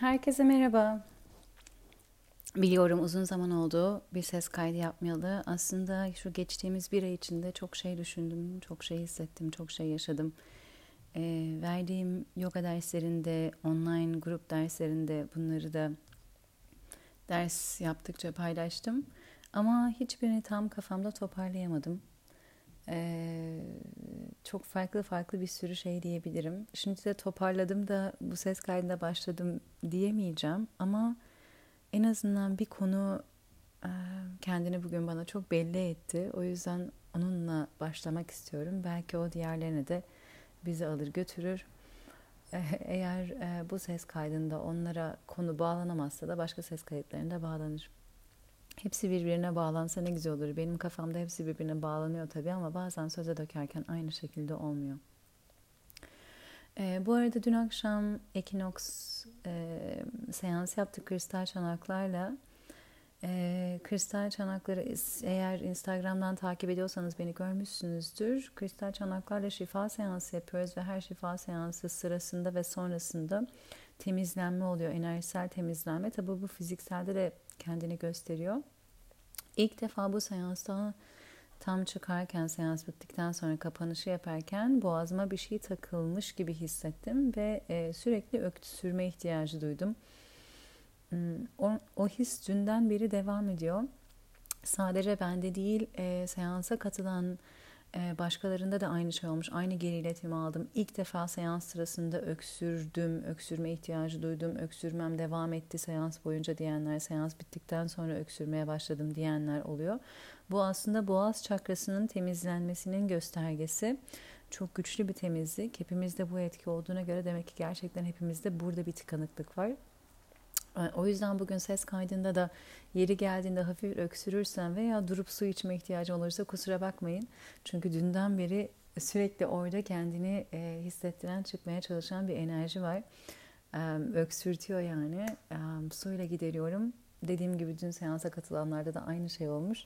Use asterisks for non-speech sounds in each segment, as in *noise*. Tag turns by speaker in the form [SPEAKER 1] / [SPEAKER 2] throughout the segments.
[SPEAKER 1] Herkese merhaba. Biliyorum uzun zaman oldu bir ses kaydı yapmayalı. Aslında şu geçtiğimiz bir ay içinde çok şey düşündüm, çok şey hissettim, çok şey yaşadım. E, verdiğim yoga derslerinde, online grup derslerinde bunları da ders yaptıkça paylaştım. Ama hiçbirini tam kafamda toparlayamadım. Ee, çok farklı farklı bir sürü şey diyebilirim. Şimdi de toparladım da bu ses kaydına başladım diyemeyeceğim ama en azından bir konu e, kendini bugün bana çok belli etti. O yüzden onunla başlamak istiyorum. Belki o diğerlerine de bizi alır götürür. E, eğer e, bu ses kaydında onlara konu bağlanamazsa da başka ses kayıtlarında bağlanır. Hepsi birbirine bağlansa ne güzel olur. Benim kafamda hepsi birbirine bağlanıyor tabii ama bazen söze dökerken aynı şekilde olmuyor. Ee, bu arada dün akşam Ekinox e, seans yaptık kristal çanaklarla. E, kristal çanakları eğer Instagram'dan takip ediyorsanız beni görmüşsünüzdür. Kristal çanaklarla şifa seansı yapıyoruz ve her şifa seansı sırasında ve sonrasında temizlenme oluyor. Enerjisel temizlenme. Tabi bu fizikselde de kendini gösteriyor. İlk defa bu seansta tam çıkarken seans bittikten sonra kapanışı yaparken boğazıma bir şey takılmış gibi hissettim ve e, sürekli öksürme ihtiyacı duydum. Hmm, o, o his dünden beri devam ediyor. Sadece bende değil e, seansa katılan başkalarında da aynı şey olmuş. Aynı geri iletimi aldım. İlk defa seans sırasında öksürdüm, öksürme ihtiyacı duydum. Öksürmem devam etti seans boyunca diyenler, seans bittikten sonra öksürmeye başladım diyenler oluyor. Bu aslında boğaz çakrasının temizlenmesinin göstergesi. Çok güçlü bir temizlik. Hepimizde bu etki olduğuna göre demek ki gerçekten hepimizde burada bir tıkanıklık var. O yüzden bugün ses kaydında da yeri geldiğinde hafif öksürürsen veya durup su içme ihtiyacı olursa kusura bakmayın. Çünkü dünden beri sürekli orada kendini e, hissettiren, çıkmaya çalışan bir enerji var. E, öksürtüyor yani. E, suyla gideriyorum. Dediğim gibi dün seansa katılanlarda da aynı şey olmuş.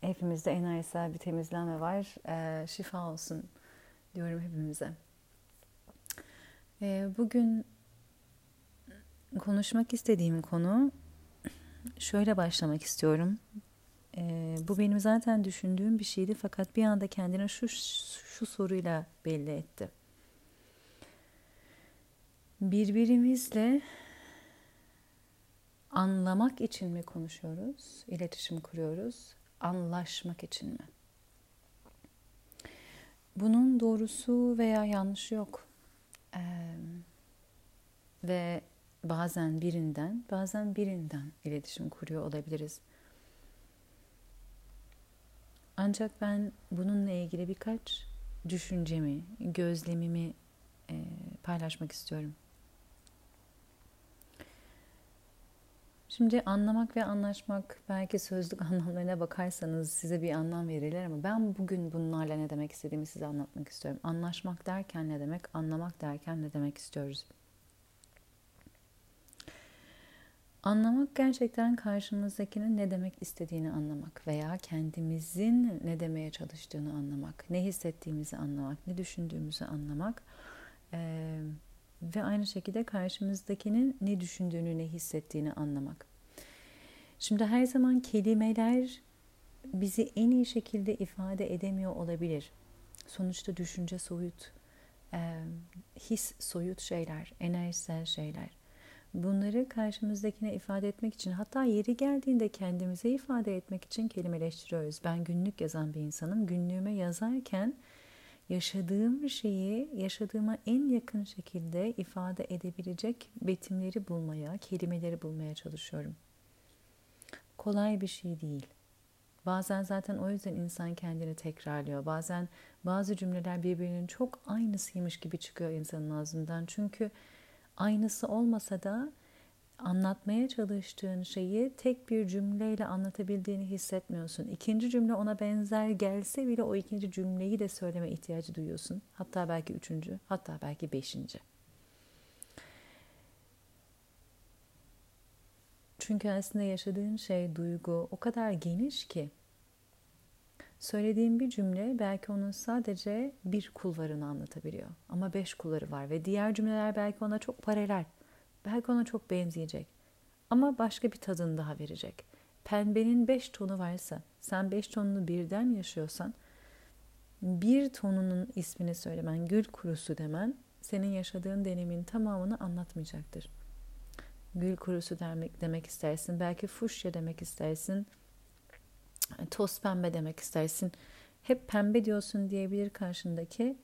[SPEAKER 1] Hepimizde enerjisel bir temizlenme var. E, şifa olsun diyorum hepimize. E, bugün konuşmak istediğim konu şöyle başlamak istiyorum. Ee, bu benim zaten düşündüğüm bir şeydi fakat bir anda kendine şu şu soruyla belli etti. Birbirimizle anlamak için mi konuşuyoruz, iletişim kuruyoruz, anlaşmak için mi? Bunun doğrusu veya yanlışı yok. Ee, ve bazen birinden, bazen birinden iletişim kuruyor olabiliriz. Ancak ben bununla ilgili birkaç düşüncemi, gözlemimi e, paylaşmak istiyorum. Şimdi anlamak ve anlaşmak belki sözlük *laughs* anlamlarına bakarsanız size bir anlam verirler ama ben bugün bunlarla ne demek istediğimi size anlatmak istiyorum. Anlaşmak derken ne demek, anlamak derken ne demek istiyoruz? Anlamak gerçekten karşımızdakinin ne demek istediğini anlamak veya kendimizin ne demeye çalıştığını anlamak, ne hissettiğimizi anlamak, ne düşündüğümüzü anlamak ee, ve aynı şekilde karşımızdakinin ne düşündüğünü, ne hissettiğini anlamak. Şimdi her zaman kelimeler bizi en iyi şekilde ifade edemiyor olabilir. Sonuçta düşünce soyut, e, his soyut şeyler, enerjisel şeyler. Bunları karşımızdakine ifade etmek için hatta yeri geldiğinde kendimize ifade etmek için kelimeleştiriyoruz. Ben günlük yazan bir insanım. Günlüğüme yazarken yaşadığım şeyi yaşadığıma en yakın şekilde ifade edebilecek betimleri bulmaya, kelimeleri bulmaya çalışıyorum. Kolay bir şey değil. Bazen zaten o yüzden insan kendini tekrarlıyor. Bazen bazı cümleler birbirinin çok aynısıymış gibi çıkıyor insanın ağzından. Çünkü aynısı olmasa da anlatmaya çalıştığın şeyi tek bir cümleyle anlatabildiğini hissetmiyorsun. İkinci cümle ona benzer gelse bile o ikinci cümleyi de söyleme ihtiyacı duyuyorsun. Hatta belki üçüncü, hatta belki beşinci. Çünkü aslında yaşadığın şey, duygu o kadar geniş ki Söylediğim bir cümle belki onun sadece bir kulvarını anlatabiliyor. Ama beş kulvarı var ve diğer cümleler belki ona çok paralel. Belki ona çok benzeyecek. Ama başka bir tadını daha verecek. Pembenin beş tonu varsa, sen beş tonunu birden yaşıyorsan, bir tonunun ismini söylemen, gül kurusu demen, senin yaşadığın deneyimin tamamını anlatmayacaktır. Gül kurusu demek, demek istersin, belki fuşya demek istersin, toz pembe demek istersin. Hep pembe diyorsun diyebilir karşındaki.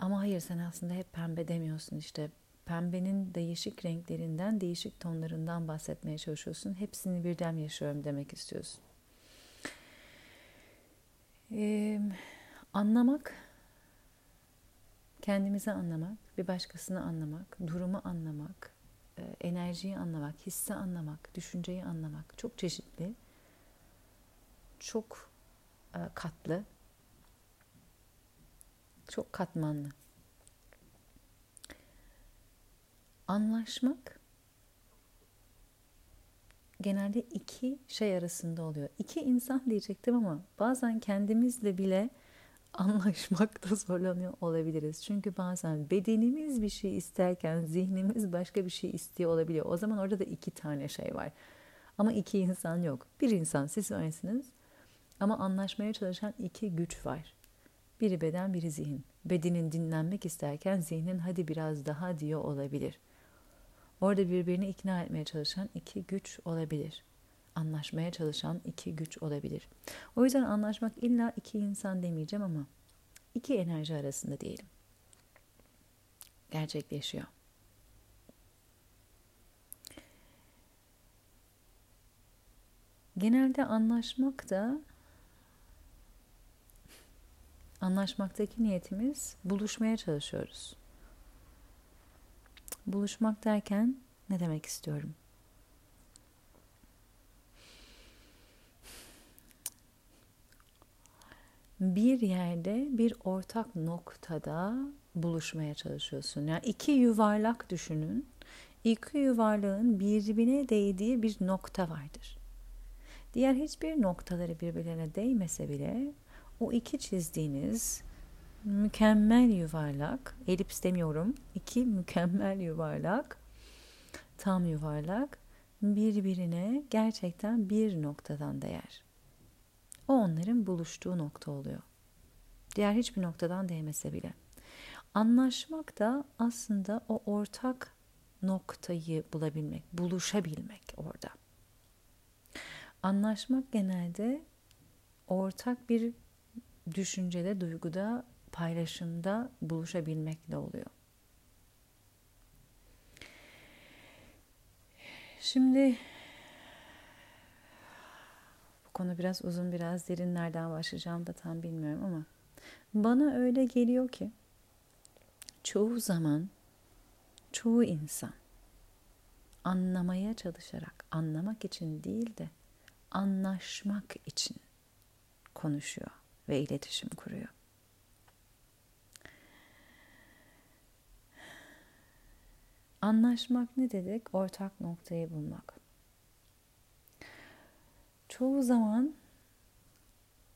[SPEAKER 1] Ama hayır sen aslında hep pembe demiyorsun işte. Pembenin değişik renklerinden, değişik tonlarından bahsetmeye çalışıyorsun. Hepsini birden yaşıyorum demek istiyorsun. Ee, anlamak, kendimizi anlamak, bir başkasını anlamak, durumu anlamak, enerjiyi anlamak, hissi anlamak, düşünceyi anlamak çok çeşitli çok e, katlı, çok katmanlı. Anlaşmak genelde iki şey arasında oluyor. İki insan diyecektim ama bazen kendimizle bile anlaşmakta zorlanıyor olabiliriz. Çünkü bazen bedenimiz bir şey isterken zihnimiz başka bir şey istiyor olabiliyor. O zaman orada da iki tane şey var. Ama iki insan yok. Bir insan siz varsınız. Ama anlaşmaya çalışan iki güç var. Biri beden, biri zihin. Bedenin dinlenmek isterken zihnin hadi biraz daha diyor olabilir. Orada birbirini ikna etmeye çalışan iki güç olabilir. Anlaşmaya çalışan iki güç olabilir. O yüzden anlaşmak illa iki insan demeyeceğim ama iki enerji arasında diyelim. Gerçekleşiyor. Genelde anlaşmak da Anlaşmaktaki niyetimiz buluşmaya çalışıyoruz. Buluşmak derken ne demek istiyorum? Bir yerde bir ortak noktada buluşmaya çalışıyorsun. Yani iki yuvarlak düşünün. İki yuvarlağın birbirine değdiği bir nokta vardır. Diğer hiçbir noktaları birbirlerine değmese bile o iki çizdiğiniz mükemmel yuvarlak, elips demiyorum, iki mükemmel yuvarlak, tam yuvarlak birbirine gerçekten bir noktadan değer. O onların buluştuğu nokta oluyor. Diğer hiçbir noktadan değmese bile. Anlaşmak da aslında o ortak noktayı bulabilmek, buluşabilmek orada. Anlaşmak genelde ortak bir düşüncede, duyguda, paylaşımda buluşabilmekle oluyor. Şimdi bu konu biraz uzun, biraz derin nereden başlayacağım da tam bilmiyorum ama bana öyle geliyor ki çoğu zaman çoğu insan anlamaya çalışarak, anlamak için değil de anlaşmak için konuşuyor ve iletişim kuruyor. Anlaşmak ne dedik? Ortak noktayı bulmak. Çoğu zaman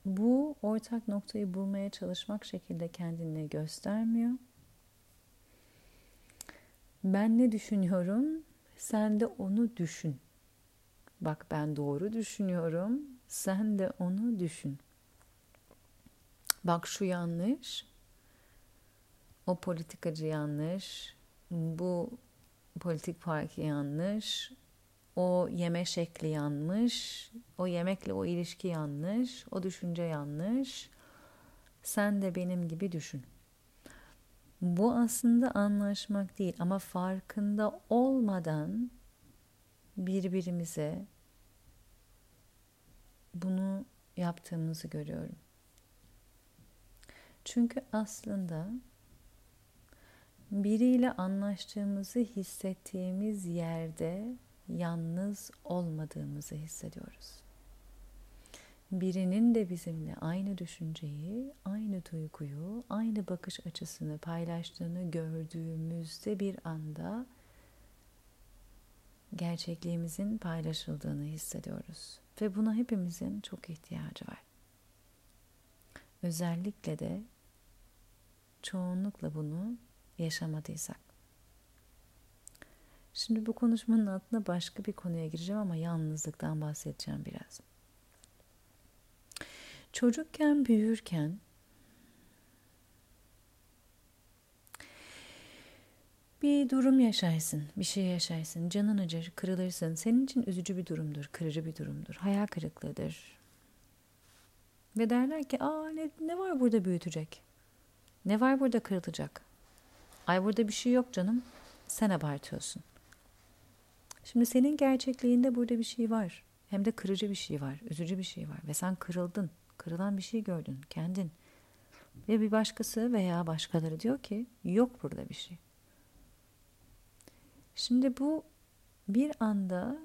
[SPEAKER 1] bu ortak noktayı bulmaya çalışmak şekilde kendini göstermiyor. Ben ne düşünüyorum? Sen de onu düşün. Bak ben doğru düşünüyorum. Sen de onu düşün. Bak şu yanlış. O politikacı yanlış. Bu politik parti yanlış. O yeme şekli yanlış. O yemekle o ilişki yanlış. O düşünce yanlış. Sen de benim gibi düşün. Bu aslında anlaşmak değil ama farkında olmadan birbirimize bunu yaptığımızı görüyorum. Çünkü aslında biriyle anlaştığımızı hissettiğimiz yerde yalnız olmadığımızı hissediyoruz. Birinin de bizimle aynı düşünceyi, aynı duyguyu, aynı bakış açısını paylaştığını gördüğümüzde bir anda gerçekliğimizin paylaşıldığını hissediyoruz. Ve buna hepimizin çok ihtiyacı var. Özellikle de çoğunlukla bunu yaşamadıysak. Şimdi bu konuşmanın altına başka bir konuya gireceğim ama yalnızlıktan bahsedeceğim biraz. Çocukken, büyürken bir durum yaşarsın, bir şey yaşarsın, canın acır, kırılırsın. Senin için üzücü bir durumdur, kırıcı bir durumdur, hayal kırıklığıdır. Ve derler ki, aa ne, ne var burada büyütecek? Ne var burada kırılacak? Ay burada bir şey yok canım, sen abartıyorsun. Şimdi senin gerçekliğinde burada bir şey var. Hem de kırıcı bir şey var, üzücü bir şey var. Ve sen kırıldın, kırılan bir şey gördün, kendin. Ve bir başkası veya başkaları diyor ki, yok burada bir şey. Şimdi bu bir anda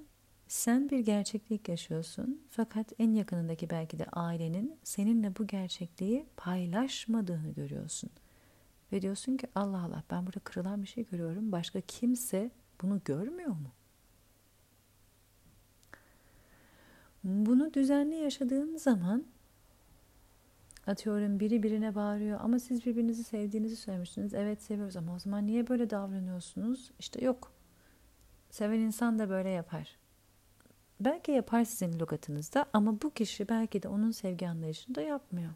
[SPEAKER 1] sen bir gerçeklik yaşıyorsun fakat en yakınındaki belki de ailenin seninle bu gerçekliği paylaşmadığını görüyorsun. Ve diyorsun ki Allah Allah ben burada kırılan bir şey görüyorum. Başka kimse bunu görmüyor mu? Bunu düzenli yaşadığın zaman atıyorum biri birine bağırıyor ama siz birbirinizi sevdiğinizi söylemiştiniz. Evet seviyoruz ama o zaman niye böyle davranıyorsunuz? İşte yok Seven insan da böyle yapar. Belki yapar sizin lügatınızda ama bu kişi belki de onun sevgi anlayışında yapmıyor.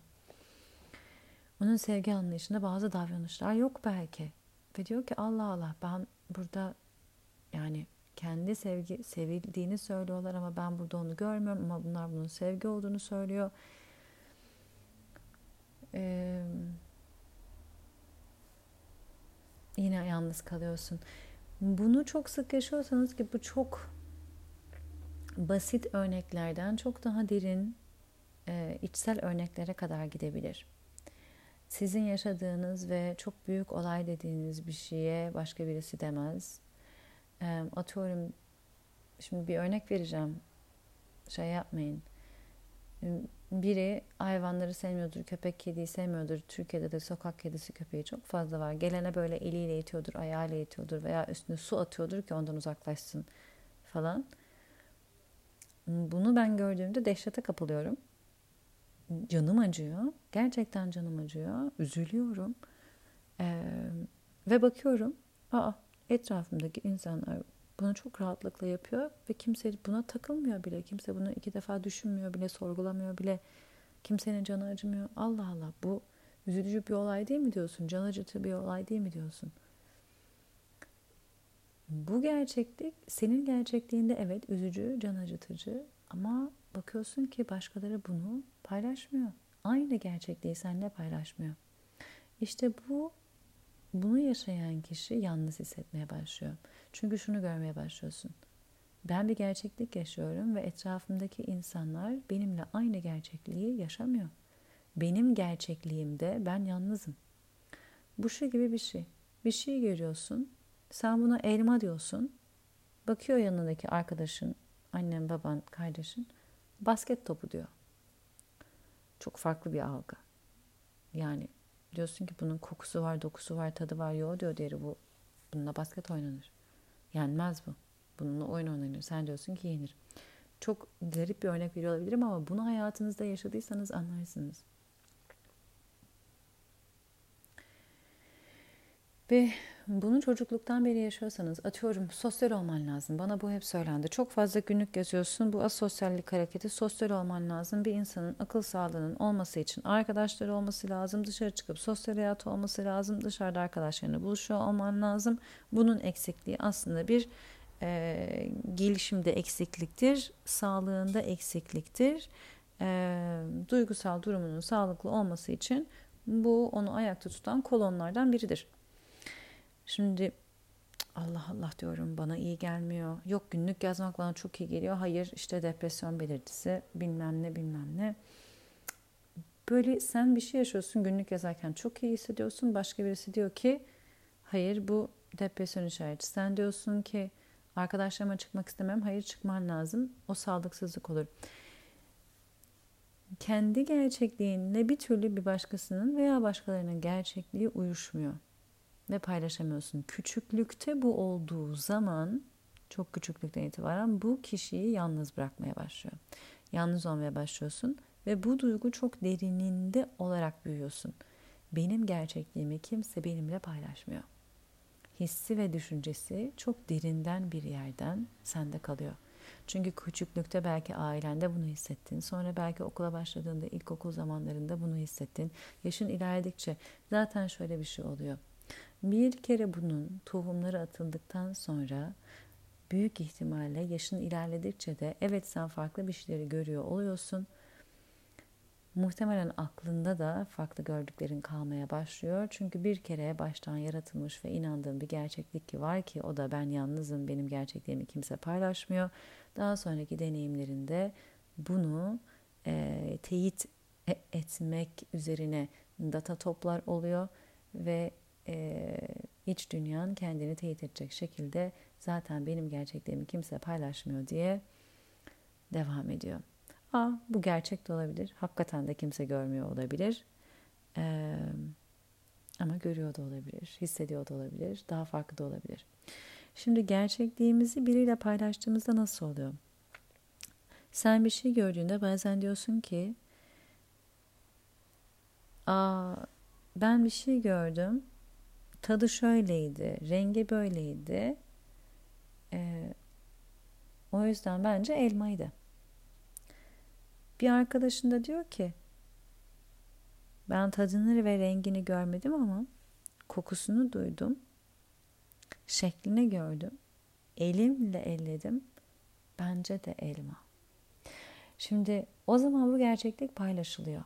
[SPEAKER 1] Onun sevgi anlayışında bazı davranışlar yok belki. Ve diyor ki Allah Allah ben burada yani kendi sevgi sevildiğini söylüyorlar ama ben burada onu görmüyorum ama bunlar bunun sevgi olduğunu söylüyor. Ee, yine yalnız kalıyorsun. Bunu çok sık yaşıyorsanız ki bu çok basit örneklerden çok daha derin e, içsel örneklere kadar gidebilir. Sizin yaşadığınız ve çok büyük olay dediğiniz bir şeye başka birisi demez. E, atıyorum şimdi bir örnek vereceğim. Şey yapmayın biri hayvanları sevmiyordur, köpek kediyi sevmiyordur. Türkiye'de de sokak kedisi köpeği çok fazla var. Gelene böyle eliyle itiyordur, ayağıyla itiyordur veya üstüne su atıyordur ki ondan uzaklaşsın falan. Bunu ben gördüğümde dehşete kapılıyorum. Canım acıyor. Gerçekten canım acıyor. Üzülüyorum. Ee, ve bakıyorum. Aa, etrafımdaki insanlar bunu çok rahatlıkla yapıyor ve kimse buna takılmıyor bile. Kimse bunu iki defa düşünmüyor bile, sorgulamıyor bile. Kimsenin canı acımıyor. Allah Allah bu üzücü bir olay değil mi diyorsun? Can acıtı bir olay değil mi diyorsun? Bu gerçeklik senin gerçekliğinde evet üzücü, can acıtıcı ama bakıyorsun ki başkaları bunu paylaşmıyor. Aynı gerçekliği seninle paylaşmıyor. İşte bu bunu yaşayan kişi yalnız hissetmeye başlıyor. Çünkü şunu görmeye başlıyorsun. Ben bir gerçeklik yaşıyorum ve etrafımdaki insanlar benimle aynı gerçekliği yaşamıyor. Benim gerçekliğimde ben yalnızım. Bu şu gibi bir şey. Bir şey görüyorsun. Sen buna elma diyorsun. Bakıyor yanındaki arkadaşın, annen, baban, kardeşin basket topu diyor. Çok farklı bir algı. Yani diyorsun ki bunun kokusu var, dokusu var, tadı var. Yo diyor diğeri bu. Bununla basket oynanır. Yenmez bu. Bununla oyun oynanır. Sen diyorsun ki yenir. Çok garip bir örnek veriyor olabilirim ama bunu hayatınızda yaşadıysanız anlarsınız. Ve bunu çocukluktan beri yaşıyorsanız atıyorum sosyal olman lazım. Bana bu hep söylendi. Çok fazla günlük yazıyorsun. Bu asosyallik hareketi sosyal olman lazım. Bir insanın akıl sağlığının olması için arkadaşları olması lazım. Dışarı çıkıp sosyal hayatı olması lazım. Dışarıda arkadaşlarına buluşuyor olman lazım. Bunun eksikliği aslında bir e, gelişimde eksikliktir. Sağlığında eksikliktir. E, duygusal durumunun sağlıklı olması için bu onu ayakta tutan kolonlardan biridir. Şimdi Allah Allah diyorum bana iyi gelmiyor. Yok günlük yazmak bana çok iyi geliyor. Hayır işte depresyon belirtisi bilmem ne bilmem ne. Böyle sen bir şey yaşıyorsun günlük yazarken çok iyi hissediyorsun. Başka birisi diyor ki hayır bu depresyon işareti. Sen diyorsun ki arkadaşlarıma çıkmak istemem. Hayır çıkman lazım. O sağlıksızlık olur. Kendi gerçekliğinle bir türlü bir başkasının veya başkalarının gerçekliği uyuşmuyor ve paylaşamıyorsun. Küçüklükte bu olduğu zaman çok küçüklükten itibaren bu kişiyi yalnız bırakmaya başlıyor. Yalnız olmaya başlıyorsun ve bu duygu çok derininde olarak büyüyorsun. Benim gerçekliğimi kimse benimle paylaşmıyor. hissi ve düşüncesi çok derinden bir yerden sende kalıyor. Çünkü küçüklükte belki ailende bunu hissettin. Sonra belki okula başladığında ilkokul zamanlarında bunu hissettin. Yaşın ilerledikçe zaten şöyle bir şey oluyor. Bir kere bunun tohumları atıldıktan sonra büyük ihtimalle yaşın ilerledikçe de evet sen farklı bir şeyleri görüyor oluyorsun. Muhtemelen aklında da farklı gördüklerin kalmaya başlıyor. Çünkü bir kere baştan yaratılmış ve inandığın bir gerçeklik var ki o da ben yalnızım, benim gerçekliğimi kimse paylaşmıyor. Daha sonraki deneyimlerinde bunu e, teyit e, etmek üzerine data toplar oluyor ve e, iç dünyan kendini teyit edecek şekilde zaten benim gerçekliğimi kimse paylaşmıyor diye devam ediyor. Aa, bu gerçek de olabilir. Hakikaten de kimse görmüyor olabilir. Ee, ama görüyor da olabilir, hissediyor da olabilir, daha farklı da olabilir. Şimdi gerçekliğimizi biriyle paylaştığımızda nasıl oluyor? Sen bir şey gördüğünde bazen diyorsun ki Aa, ben bir şey gördüm. Tadı şöyleydi, rengi böyleydi. Ee, o yüzden bence elmaydı. Bir arkadaşın da diyor ki ben tadını ve rengini görmedim ama kokusunu duydum. Şeklini gördüm. Elimle elledim. Bence de elma. Şimdi o zaman bu gerçeklik paylaşılıyor.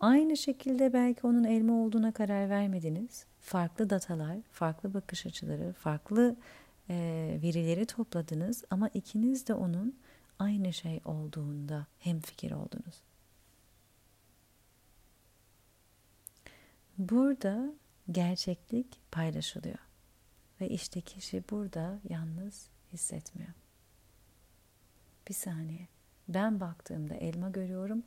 [SPEAKER 1] Aynı şekilde belki onun elma olduğuna karar vermediniz. Farklı datalar, farklı bakış açıları, farklı e, verileri topladınız ama ikiniz de onun aynı şey olduğunda hem fikir oldunuz. Burada gerçeklik paylaşılıyor. Ve işte kişi burada yalnız hissetmiyor. Bir saniye. Ben baktığımda elma görüyorum.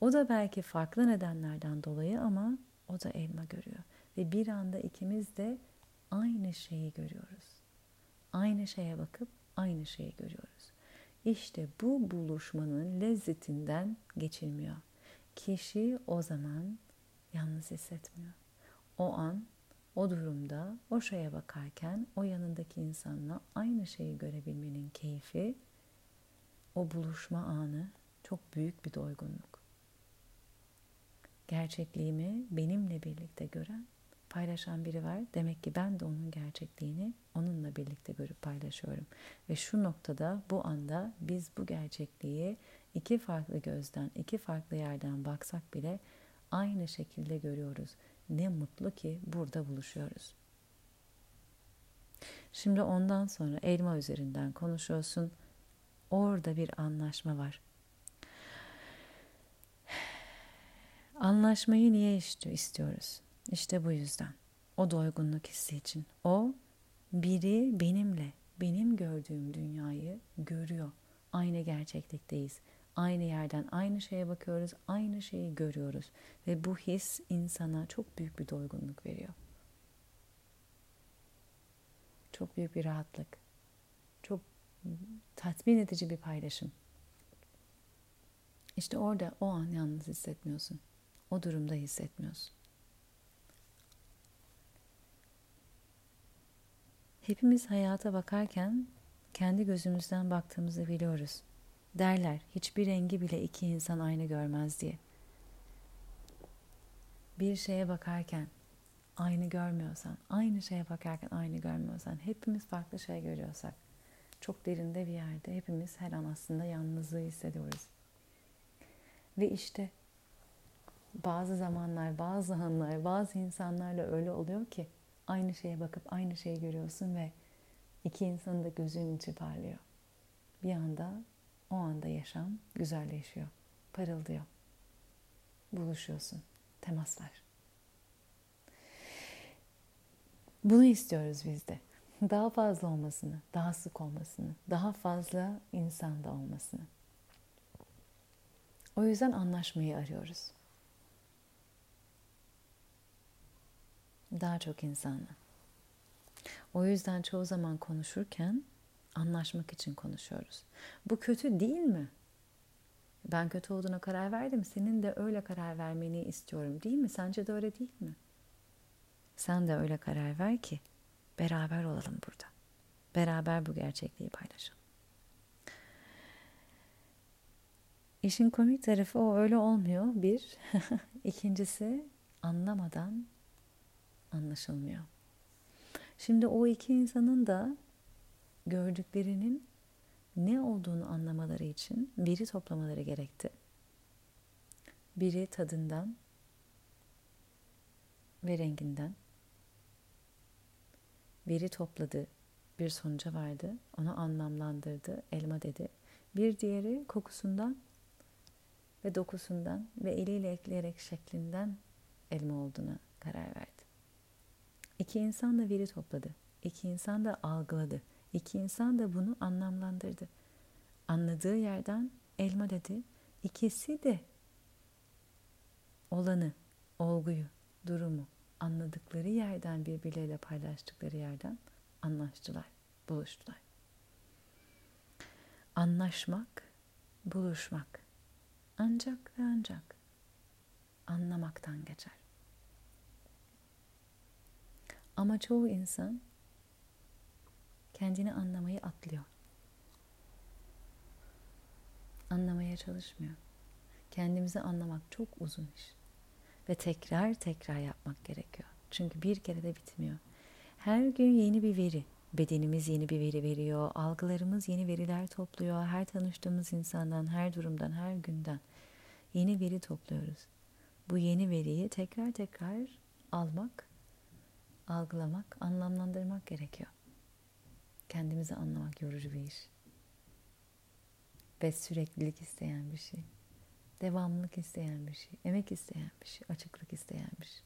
[SPEAKER 1] O da belki farklı nedenlerden dolayı ama o da elma görüyor. Ve bir anda ikimiz de aynı şeyi görüyoruz. Aynı şeye bakıp aynı şeyi görüyoruz. İşte bu buluşmanın lezzetinden geçilmiyor. Kişi o zaman yalnız hissetmiyor. O an, o durumda, o şeye bakarken o yanındaki insanla aynı şeyi görebilmenin keyfi, o buluşma anı çok büyük bir doygunluk. Gerçekliğimi benimle birlikte gören paylaşan biri var. Demek ki ben de onun gerçekliğini onunla birlikte görüp paylaşıyorum. Ve şu noktada bu anda biz bu gerçekliği iki farklı gözden, iki farklı yerden baksak bile aynı şekilde görüyoruz. Ne mutlu ki burada buluşuyoruz. Şimdi ondan sonra elma üzerinden konuşuyorsun. Orada bir anlaşma var. Anlaşmayı niye istiyoruz? İşte bu yüzden. O doygunluk hissi için. O biri benimle, benim gördüğüm dünyayı görüyor. Aynı gerçeklikteyiz. Aynı yerden aynı şeye bakıyoruz, aynı şeyi görüyoruz. Ve bu his insana çok büyük bir doygunluk veriyor. Çok büyük bir rahatlık. Çok tatmin edici bir paylaşım. İşte orada o an yalnız hissetmiyorsun. O durumda hissetmiyorsun. Hepimiz hayata bakarken kendi gözümüzden baktığımızı biliyoruz. Derler hiçbir rengi bile iki insan aynı görmez diye. Bir şeye bakarken aynı görmüyorsan, aynı şeye bakarken aynı görmüyorsan, hepimiz farklı şey görüyorsak, çok derinde bir yerde hepimiz her an aslında yalnızlığı hissediyoruz. Ve işte bazı zamanlar, bazı anlar, bazı insanlarla öyle oluyor ki aynı şeye bakıp aynı şeyi görüyorsun ve iki insanın da gözünün içi parlıyor. Bir anda o anda yaşam güzelleşiyor, parıldıyor. Buluşuyorsun, temas var. Bunu istiyoruz biz de. Daha fazla olmasını, daha sık olmasını, daha fazla insanda olmasını. O yüzden anlaşmayı arıyoruz. Daha çok insanla. O yüzden çoğu zaman konuşurken anlaşmak için konuşuyoruz. Bu kötü değil mi? Ben kötü olduğuna karar verdim. Senin de öyle karar vermeni istiyorum değil mi? Sence de öyle değil mi? Sen de öyle karar ver ki beraber olalım burada. Beraber bu gerçekliği paylaşalım. İşin komik tarafı o öyle olmuyor. Bir. *laughs* İkincisi anlamadan anlaşılmıyor. Şimdi o iki insanın da gördüklerinin ne olduğunu anlamaları için biri toplamaları gerekti. Biri tadından ve renginden. Biri topladı, bir sonuca vardı, onu anlamlandırdı, elma dedi. Bir diğeri kokusundan ve dokusundan ve eliyle ekleyerek şeklinden elma olduğuna karar verdi. İki insan da veri topladı. İki insan da algıladı. İki insan da bunu anlamlandırdı. Anladığı yerden elma dedi. İkisi de olanı, olguyu, durumu anladıkları yerden birbirleriyle paylaştıkları yerden anlaştılar, buluştular. Anlaşmak, buluşmak ancak ve ancak anlamaktan geçer. Ama çoğu insan kendini anlamayı atlıyor. Anlamaya çalışmıyor. Kendimizi anlamak çok uzun iş. Ve tekrar tekrar yapmak gerekiyor. Çünkü bir kere de bitmiyor. Her gün yeni bir veri. Bedenimiz yeni bir veri veriyor. Algılarımız yeni veriler topluyor. Her tanıştığımız insandan, her durumdan, her günden yeni veri topluyoruz. Bu yeni veriyi tekrar tekrar almak, algılamak, anlamlandırmak gerekiyor. Kendimizi anlamak yorucu bir iş. Ve süreklilik isteyen bir şey. Devamlılık isteyen bir şey. Emek isteyen bir şey. Açıklık isteyen bir şey.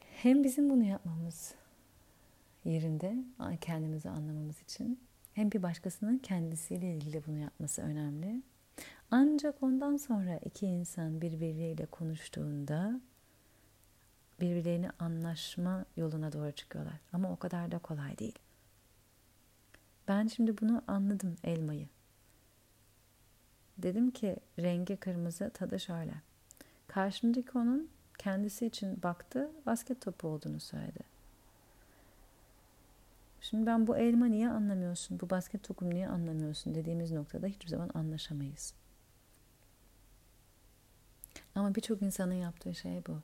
[SPEAKER 1] Hem bizim bunu yapmamız yerinde kendimizi anlamamız için hem bir başkasının kendisiyle ilgili bunu yapması önemli. Ancak ondan sonra iki insan birbirleriyle konuştuğunda birbirlerini anlaşma yoluna doğru çıkıyorlar. Ama o kadar da kolay değil. Ben şimdi bunu anladım elmayı. Dedim ki rengi kırmızı, tadı şöyle. Karşımdaki onun kendisi için baktı, basket topu olduğunu söyledi. Şimdi ben bu elma niye anlamıyorsun, bu basket topu niye anlamıyorsun dediğimiz noktada hiçbir zaman anlaşamayız. Ama birçok insanın yaptığı şey bu.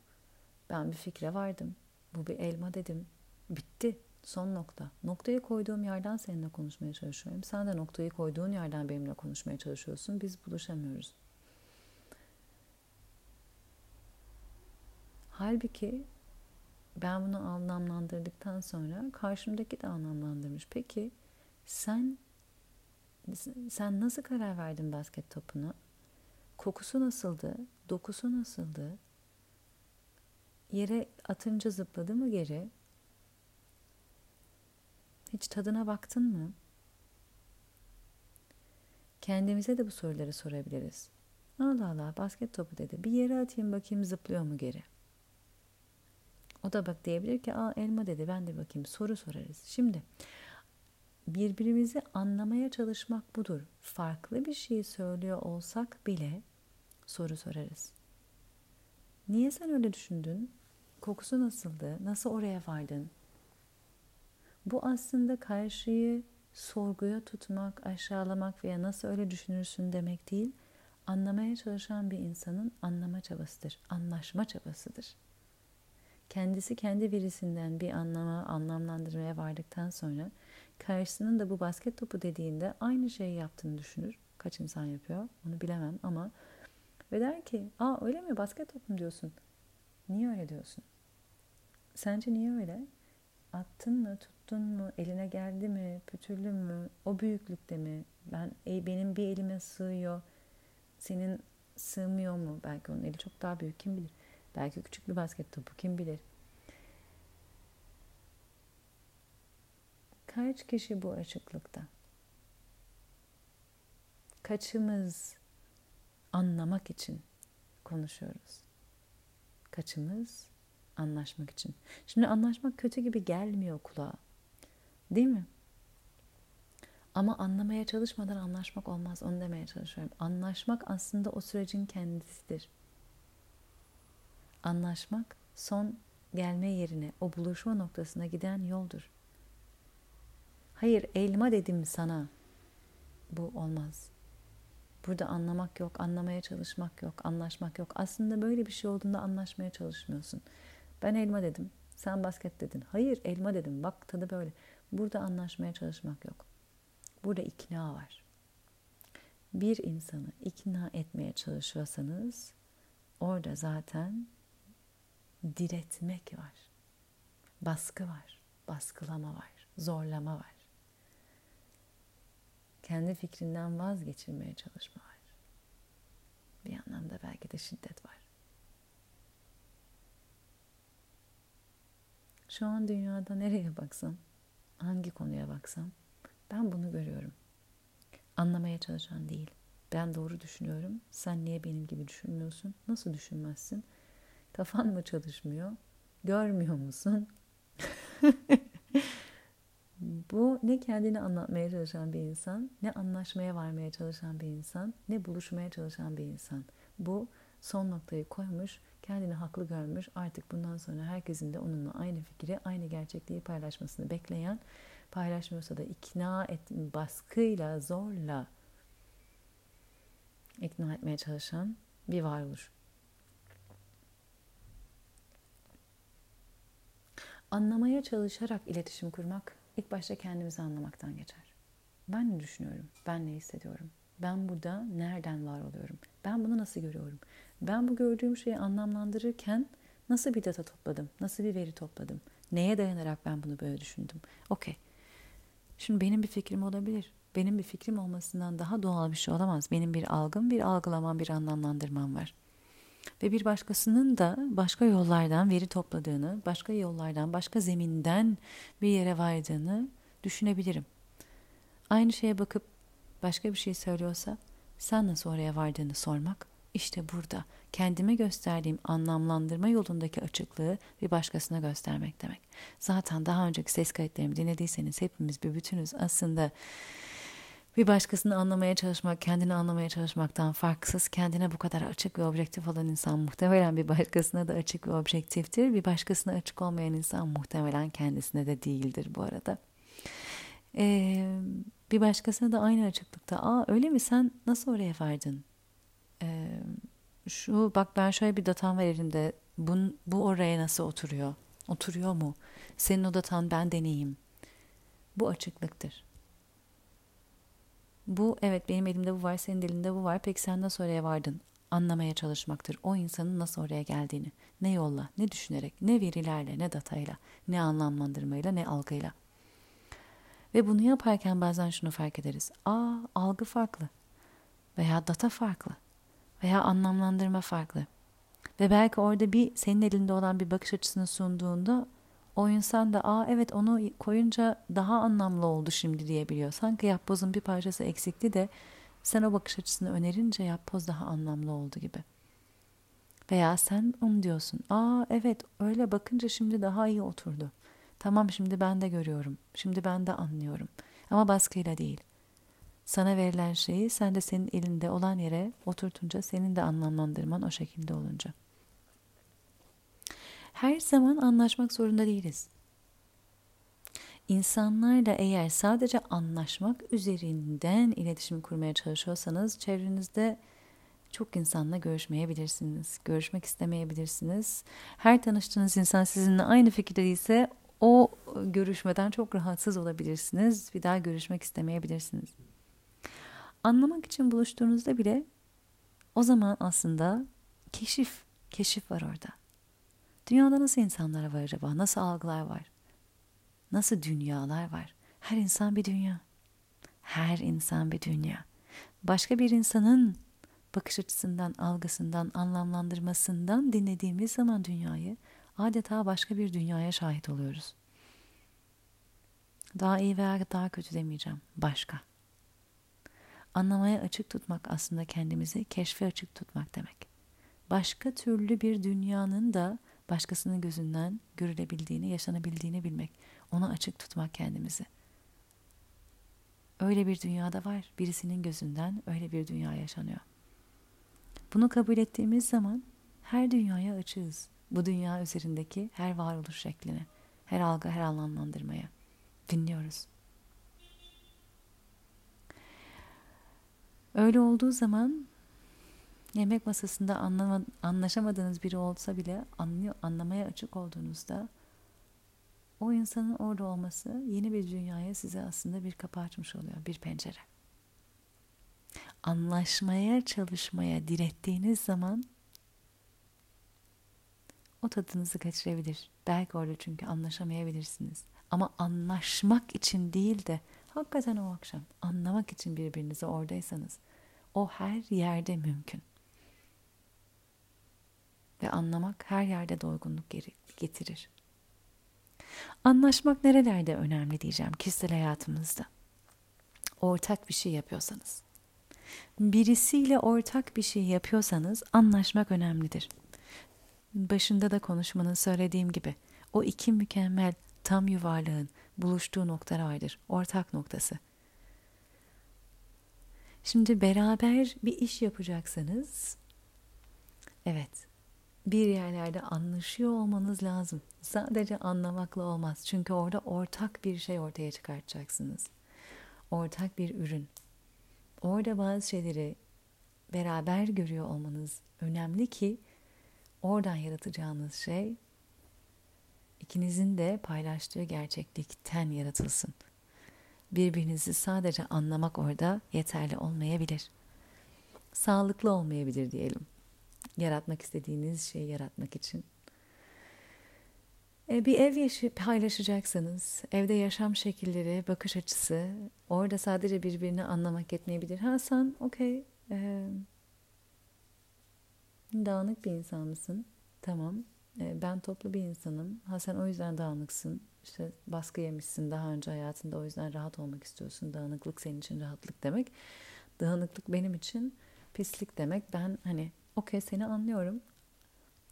[SPEAKER 1] Ben bir fikre vardım. Bu bir elma dedim. Bitti. Son nokta. Noktayı koyduğum yerden seninle konuşmaya çalışıyorum. Sen de noktayı koyduğun yerden benimle konuşmaya çalışıyorsun. Biz buluşamıyoruz. Halbuki ben bunu anlamlandırdıktan sonra karşımdaki de anlamlandırmış. Peki sen sen nasıl karar verdin basket topuna? Kokusu nasıldı? Dokusu nasıldı? Yere atınca zıpladı mı geri? Hiç tadına baktın mı? Kendimize de bu soruları sorabiliriz. Allah Allah basket topu dedi. Bir yere atayım bakayım zıplıyor mu geri? O da bak diyebilir ki aa elma dedi ben de bakayım soru sorarız. Şimdi birbirimizi anlamaya çalışmak budur. Farklı bir şey söylüyor olsak bile soru sorarız. Niye sen öyle düşündün? Kokusu nasıldı? Nasıl oraya vardın? Bu aslında karşıyı sorguya tutmak, aşağılamak veya nasıl öyle düşünürsün demek değil. Anlamaya çalışan bir insanın anlama çabasıdır, anlaşma çabasıdır. Kendisi kendi birisinden bir anlama, anlamlandırmaya vardıktan sonra karşısının da bu basket topu dediğinde aynı şeyi yaptığını düşünür. Kaç insan yapıyor onu bilemem ama ve der ki aa öyle mi basket topu mu diyorsun? Niye öyle diyorsun? Sence niye öyle? Attın mı, tuttun mu, eline geldi mi, pütürlü mü, o büyüklükte mi? Ben e, benim bir elime sığıyor, senin sığmıyor mu? Belki onun eli çok daha büyük, kim bilir? Belki küçük bir basket topu, kim bilir? Kaç kişi bu açıklıkta? Kaçımız anlamak için konuşuyoruz? Kaçımız anlaşmak için. Şimdi anlaşmak kötü gibi gelmiyor kulağa. Değil mi? Ama anlamaya çalışmadan anlaşmak olmaz. Onu demeye çalışıyorum. Anlaşmak aslında o sürecin kendisidir. Anlaşmak son gelme yerine, o buluşma noktasına giden yoldur. Hayır, elma dedim sana. Bu olmaz. Burada anlamak yok, anlamaya çalışmak yok, anlaşmak yok. Aslında böyle bir şey olduğunda anlaşmaya çalışmıyorsun. Ben elma dedim, sen basket dedin. Hayır, elma dedim. Bak tadı böyle. Burada anlaşmaya çalışmak yok. Burada ikna var. Bir insanı ikna etmeye çalışıyorsanız orada zaten diretmek var. Baskı var, baskılama var, zorlama var. Kendi fikrinden vazgeçirmeye çalışma var. Bir anlamda belki de şiddet var. Şu an dünyada nereye baksam, hangi konuya baksam ben bunu görüyorum. Anlamaya çalışan değil. Ben doğru düşünüyorum. Sen niye benim gibi düşünmüyorsun? Nasıl düşünmezsin? Kafan mı çalışmıyor? Görmüyor musun? *laughs* Bu ne kendini anlatmaya çalışan bir insan, ne anlaşmaya varmaya çalışan bir insan, ne buluşmaya çalışan bir insan. Bu son noktayı koymuş, kendini haklı görmüş, artık bundan sonra herkesin de onunla aynı fikri, aynı gerçekliği paylaşmasını bekleyen, paylaşmıyorsa da ikna et, baskıyla, zorla ikna etmeye çalışan bir varoluş. Anlamaya çalışarak iletişim kurmak ilk başta kendimizi anlamaktan geçer. Ben ne düşünüyorum? Ben ne hissediyorum? Ben burada nereden var oluyorum? Ben bunu nasıl görüyorum? Ben bu gördüğüm şeyi anlamlandırırken nasıl bir data topladım? Nasıl bir veri topladım? Neye dayanarak ben bunu böyle düşündüm? Okey. Şimdi benim bir fikrim olabilir. Benim bir fikrim olmasından daha doğal bir şey olamaz. Benim bir algım, bir algılamam, bir anlamlandırmam var. Ve bir başkasının da başka yollardan veri topladığını, başka yollardan, başka zeminden bir yere vardığını düşünebilirim. Aynı şeye bakıp başka bir şey söylüyorsa sen nasıl oraya vardığını sormak işte burada kendime gösterdiğim anlamlandırma yolundaki açıklığı bir başkasına göstermek demek. Zaten daha önceki ses kayıtlarımı dinlediyseniz hepimiz bir bütünüz aslında bir başkasını anlamaya çalışmak, kendini anlamaya çalışmaktan farksız, kendine bu kadar açık ve objektif olan insan muhtemelen bir başkasına da açık ve objektiftir. Bir başkasına açık olmayan insan muhtemelen kendisine de değildir bu arada. Ee, bir başkasına da aynı açıklıkta, aa öyle mi sen nasıl oraya vardın? Ee, şu bak ben şöyle bir datam var elimde, bu, bu oraya nasıl oturuyor? Oturuyor mu? Senin o datan ben deneyeyim. Bu açıklıktır. Bu evet benim elimde bu var, senin elinde bu var. Peki sen nasıl oraya vardın? Anlamaya çalışmaktır. O insanın nasıl oraya geldiğini. Ne yolla, ne düşünerek, ne verilerle, ne datayla, ne anlamlandırmayla, ne algıyla. Ve bunu yaparken bazen şunu fark ederiz. Aa algı farklı. Veya data farklı. Veya anlamlandırma farklı. Ve belki orada bir senin elinde olan bir bakış açısını sunduğunda o insan da aa evet onu koyunca daha anlamlı oldu şimdi diyebiliyor. Sanki yapbozun bir parçası eksikti de sen o bakış açısını önerince yapboz daha anlamlı oldu gibi. Veya sen onu diyorsun. Aa evet öyle bakınca şimdi daha iyi oturdu. Tamam şimdi ben de görüyorum. Şimdi ben de anlıyorum. Ama baskıyla değil. Sana verilen şeyi sen de senin elinde olan yere oturtunca senin de anlamlandırman o şekilde olunca her zaman anlaşmak zorunda değiliz. İnsanlarla eğer sadece anlaşmak üzerinden iletişim kurmaya çalışıyorsanız çevrenizde çok insanla görüşmeyebilirsiniz. Görüşmek istemeyebilirsiniz. Her tanıştığınız insan sizinle aynı fikirde değilse o görüşmeden çok rahatsız olabilirsiniz. Bir daha görüşmek istemeyebilirsiniz. Anlamak için buluştuğunuzda bile o zaman aslında keşif, keşif var orada. Dünyada nasıl insanlar var acaba? Nasıl algılar var? Nasıl dünyalar var? Her insan bir dünya. Her insan bir dünya. Başka bir insanın bakış açısından, algısından, anlamlandırmasından dinlediğimiz zaman dünyayı adeta başka bir dünyaya şahit oluyoruz. Daha iyi veya daha kötü demeyeceğim. Başka. Anlamaya açık tutmak aslında kendimizi keşfe açık tutmak demek. Başka türlü bir dünyanın da başkasının gözünden görülebildiğini, yaşanabildiğini bilmek. Ona açık tutmak kendimizi. Öyle bir dünyada var. Birisinin gözünden öyle bir dünya yaşanıyor. Bunu kabul ettiğimiz zaman her dünyaya açığız. bu dünya üzerindeki her varoluş şekline, her algı, her anlamlandırmaya dinliyoruz. Öyle olduğu zaman yemek masasında anlama, anlaşamadığınız biri olsa bile anlıyor, anlamaya açık olduğunuzda o insanın orada olması yeni bir dünyaya size aslında bir kapı açmış oluyor, bir pencere. Anlaşmaya, çalışmaya direttiğiniz zaman o tadınızı kaçırabilir. Belki orada çünkü anlaşamayabilirsiniz. Ama anlaşmak için değil de hakikaten o akşam anlamak için birbirinizi oradaysanız o her yerde mümkün. Ve anlamak her yerde doygunluk getirir. Anlaşmak nerelerde önemli diyeceğim kişisel hayatımızda. Ortak bir şey yapıyorsanız. Birisiyle ortak bir şey yapıyorsanız anlaşmak önemlidir. Başında da konuşmanın söylediğim gibi o iki mükemmel tam yuvarlağın buluştuğu nokta vardır. Ortak noktası. Şimdi beraber bir iş yapacaksanız evet bir yerlerde anlaşıyor olmanız lazım. Sadece anlamakla olmaz. Çünkü orada ortak bir şey ortaya çıkartacaksınız. Ortak bir ürün. Orada bazı şeyleri beraber görüyor olmanız önemli ki oradan yaratacağınız şey ikinizin de paylaştığı gerçeklikten yaratılsın. Birbirinizi sadece anlamak orada yeterli olmayabilir. Sağlıklı olmayabilir diyelim yaratmak istediğiniz şeyi yaratmak için. E, bir ev yaşı paylaşacaksanız, evde yaşam şekilleri, bakış açısı, orada sadece birbirini anlamak yetmeyebilir. Ha sen okey, e, dağınık bir insan mısın? Tamam. E, ben toplu bir insanım. Ha sen o yüzden dağınıksın. İşte baskı yemişsin daha önce hayatında o yüzden rahat olmak istiyorsun. Dağınıklık senin için rahatlık demek. Dağınıklık benim için pislik demek. Ben hani okey seni anlıyorum.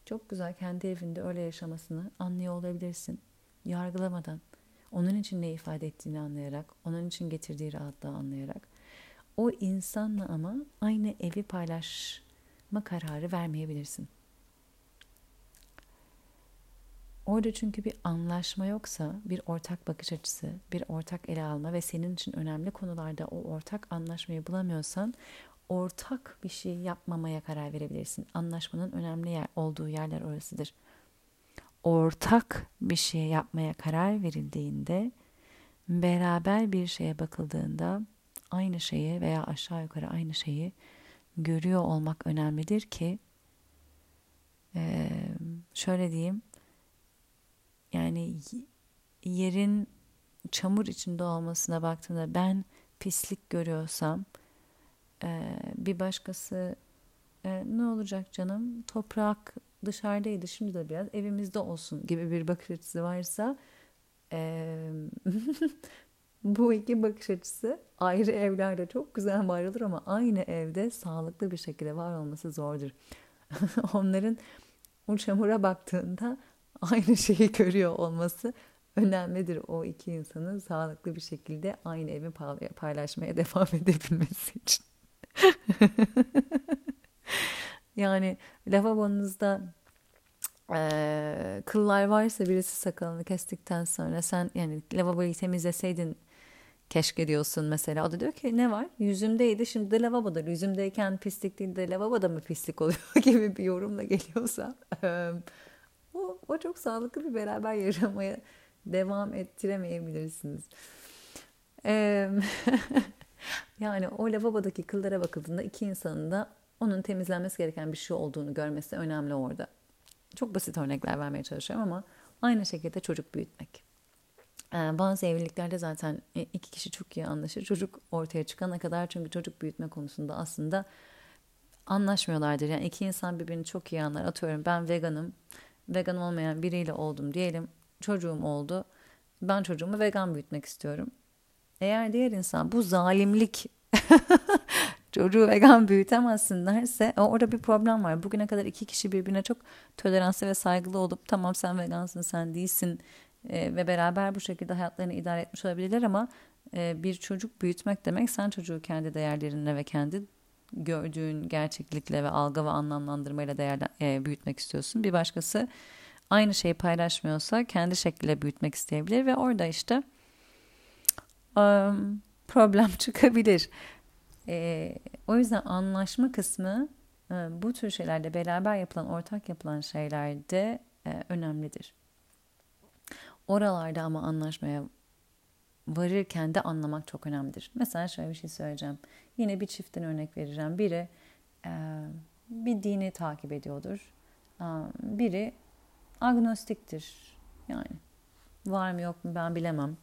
[SPEAKER 1] Çok güzel kendi evinde öyle yaşamasını anlıyor olabilirsin. Yargılamadan. Onun için ne ifade ettiğini anlayarak, onun için getirdiği rahatlığı anlayarak. O insanla ama aynı evi paylaşma kararı vermeyebilirsin. Orada çünkü bir anlaşma yoksa, bir ortak bakış açısı, bir ortak ele alma ve senin için önemli konularda o ortak anlaşmayı bulamıyorsan ortak bir şey yapmamaya karar verebilirsin. Anlaşmanın önemli yer, olduğu yerler orasıdır. Ortak bir şey yapmaya karar verildiğinde beraber bir şeye bakıldığında aynı şeyi veya aşağı yukarı aynı şeyi görüyor olmak önemlidir ki şöyle diyeyim yani yerin çamur içinde olmasına baktığımda ben pislik görüyorsam ee, bir başkası e, ne olacak canım toprak dışarıdaydı şimdi de biraz evimizde olsun gibi bir bakış açısı varsa *laughs* bu iki bakış açısı ayrı evlerde çok güzel var olur ama aynı evde sağlıklı bir şekilde var olması zordur. *laughs* Onların o çamura baktığında aynı şeyi görüyor olması önemlidir o iki insanın sağlıklı bir şekilde aynı evi paylaşmaya *laughs* devam edebilmesi için. *laughs* yani lavabonuzda e, kıllar varsa birisi sakalını kestikten sonra sen yani lavaboyu temizleseydin keşke diyorsun mesela. O da diyor ki ne var? Yüzümdeydi şimdi de lavaboda. Yüzümdeyken pislik değil de lavaboda mı pislik oluyor *laughs* gibi bir yorumla geliyorsa o, o çok sağlıklı bir beraber yaşamaya devam ettiremeyebilirsiniz. *laughs* Yani o lavabodaki kıllara bakıldığında iki insanın da onun temizlenmesi gereken bir şey olduğunu görmesi önemli orada. Çok basit örnekler vermeye çalışıyorum ama aynı şekilde çocuk büyütmek. Ee, bazı evliliklerde zaten iki kişi çok iyi anlaşır. Çocuk ortaya çıkana kadar çünkü çocuk büyütme konusunda aslında anlaşmıyorlardır. Yani iki insan birbirini çok iyi anlar. Atıyorum ben veganım. Vegan olmayan biriyle oldum diyelim. Çocuğum oldu. Ben çocuğumu vegan büyütmek istiyorum. Eğer diğer insan bu zalimlik *laughs* çocuğu vegan büyütemezsin derse orada bir problem var. Bugüne kadar iki kişi birbirine çok toleranslı ve saygılı olup tamam sen vegansın sen değilsin e, ve beraber bu şekilde hayatlarını idare etmiş olabilirler ama e, bir çocuk büyütmek demek sen çocuğu kendi değerlerine ve kendi gördüğün gerçeklikle ve algı ve anlamlandırmayla değerli, e, büyütmek istiyorsun. Bir başkası aynı şeyi paylaşmıyorsa kendi şekliyle büyütmek isteyebilir ve orada işte problem *laughs* çıkabilir. E, o yüzden anlaşma kısmı e, bu tür şeylerde beraber yapılan, ortak yapılan şeylerde e, önemlidir. Oralarda ama anlaşmaya varırken de anlamak çok önemlidir. Mesela şöyle bir şey söyleyeceğim. Yine bir çiftten örnek vereceğim. Biri e, bir dini takip ediyordur. Biri agnostiktir. Yani var mı yok mu ben bilemem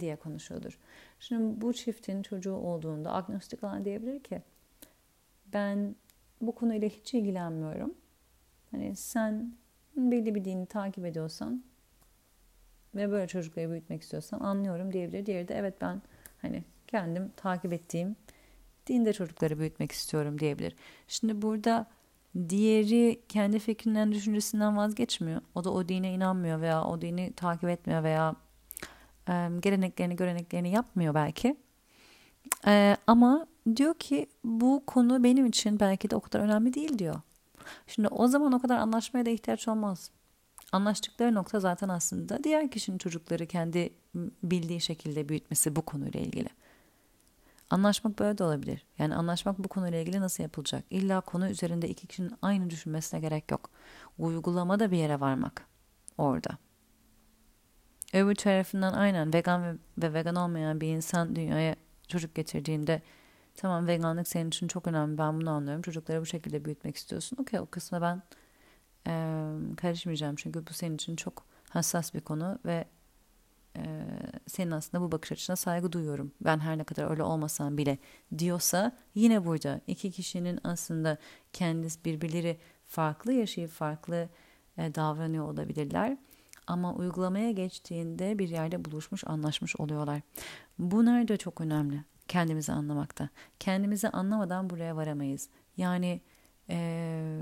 [SPEAKER 1] diye konuşuyordur. Şimdi bu çiftin çocuğu olduğunda agnostik olan diyebilir ki ben bu konuyla hiç ilgilenmiyorum. Hani sen belli bir dini takip ediyorsan ve böyle çocukları büyütmek istiyorsan anlıyorum diyebilir. Diğeri de evet ben hani kendim takip ettiğim dinde çocukları büyütmek istiyorum diyebilir. Şimdi burada diğeri kendi fikrinden, düşüncesinden vazgeçmiyor. O da o dine inanmıyor veya o dini takip etmiyor veya e, geleneklerini, göreneklerini yapmıyor belki. E, ama diyor ki bu konu benim için belki de o kadar önemli değil diyor. Şimdi o zaman o kadar anlaşmaya da ihtiyaç olmaz. Anlaştıkları nokta zaten aslında diğer kişinin çocukları kendi bildiği şekilde büyütmesi bu konuyla ilgili. Anlaşmak böyle de olabilir. Yani anlaşmak bu konuyla ilgili nasıl yapılacak? İlla konu üzerinde iki kişinin aynı düşünmesine gerek yok. Uygulamada bir yere varmak orada. Öbür tarafından aynen vegan ve, ve vegan olmayan bir insan dünyaya çocuk getirdiğinde tamam veganlık senin için çok önemli ben bunu anlıyorum. Çocukları bu şekilde büyütmek istiyorsun. Okey o kısmı ben e, karışmayacağım çünkü bu senin için çok hassas bir konu ve e, senin aslında bu bakış açısına saygı duyuyorum. Ben her ne kadar öyle olmasam bile diyorsa yine burada iki kişinin aslında kendisi birbirleri farklı yaşayıp farklı e, davranıyor olabilirler. Ama uygulamaya geçtiğinde bir yerde buluşmuş, anlaşmış oluyorlar. Bu nerede çok önemli? Kendimizi anlamakta. Kendimizi anlamadan buraya varamayız. Yani ee,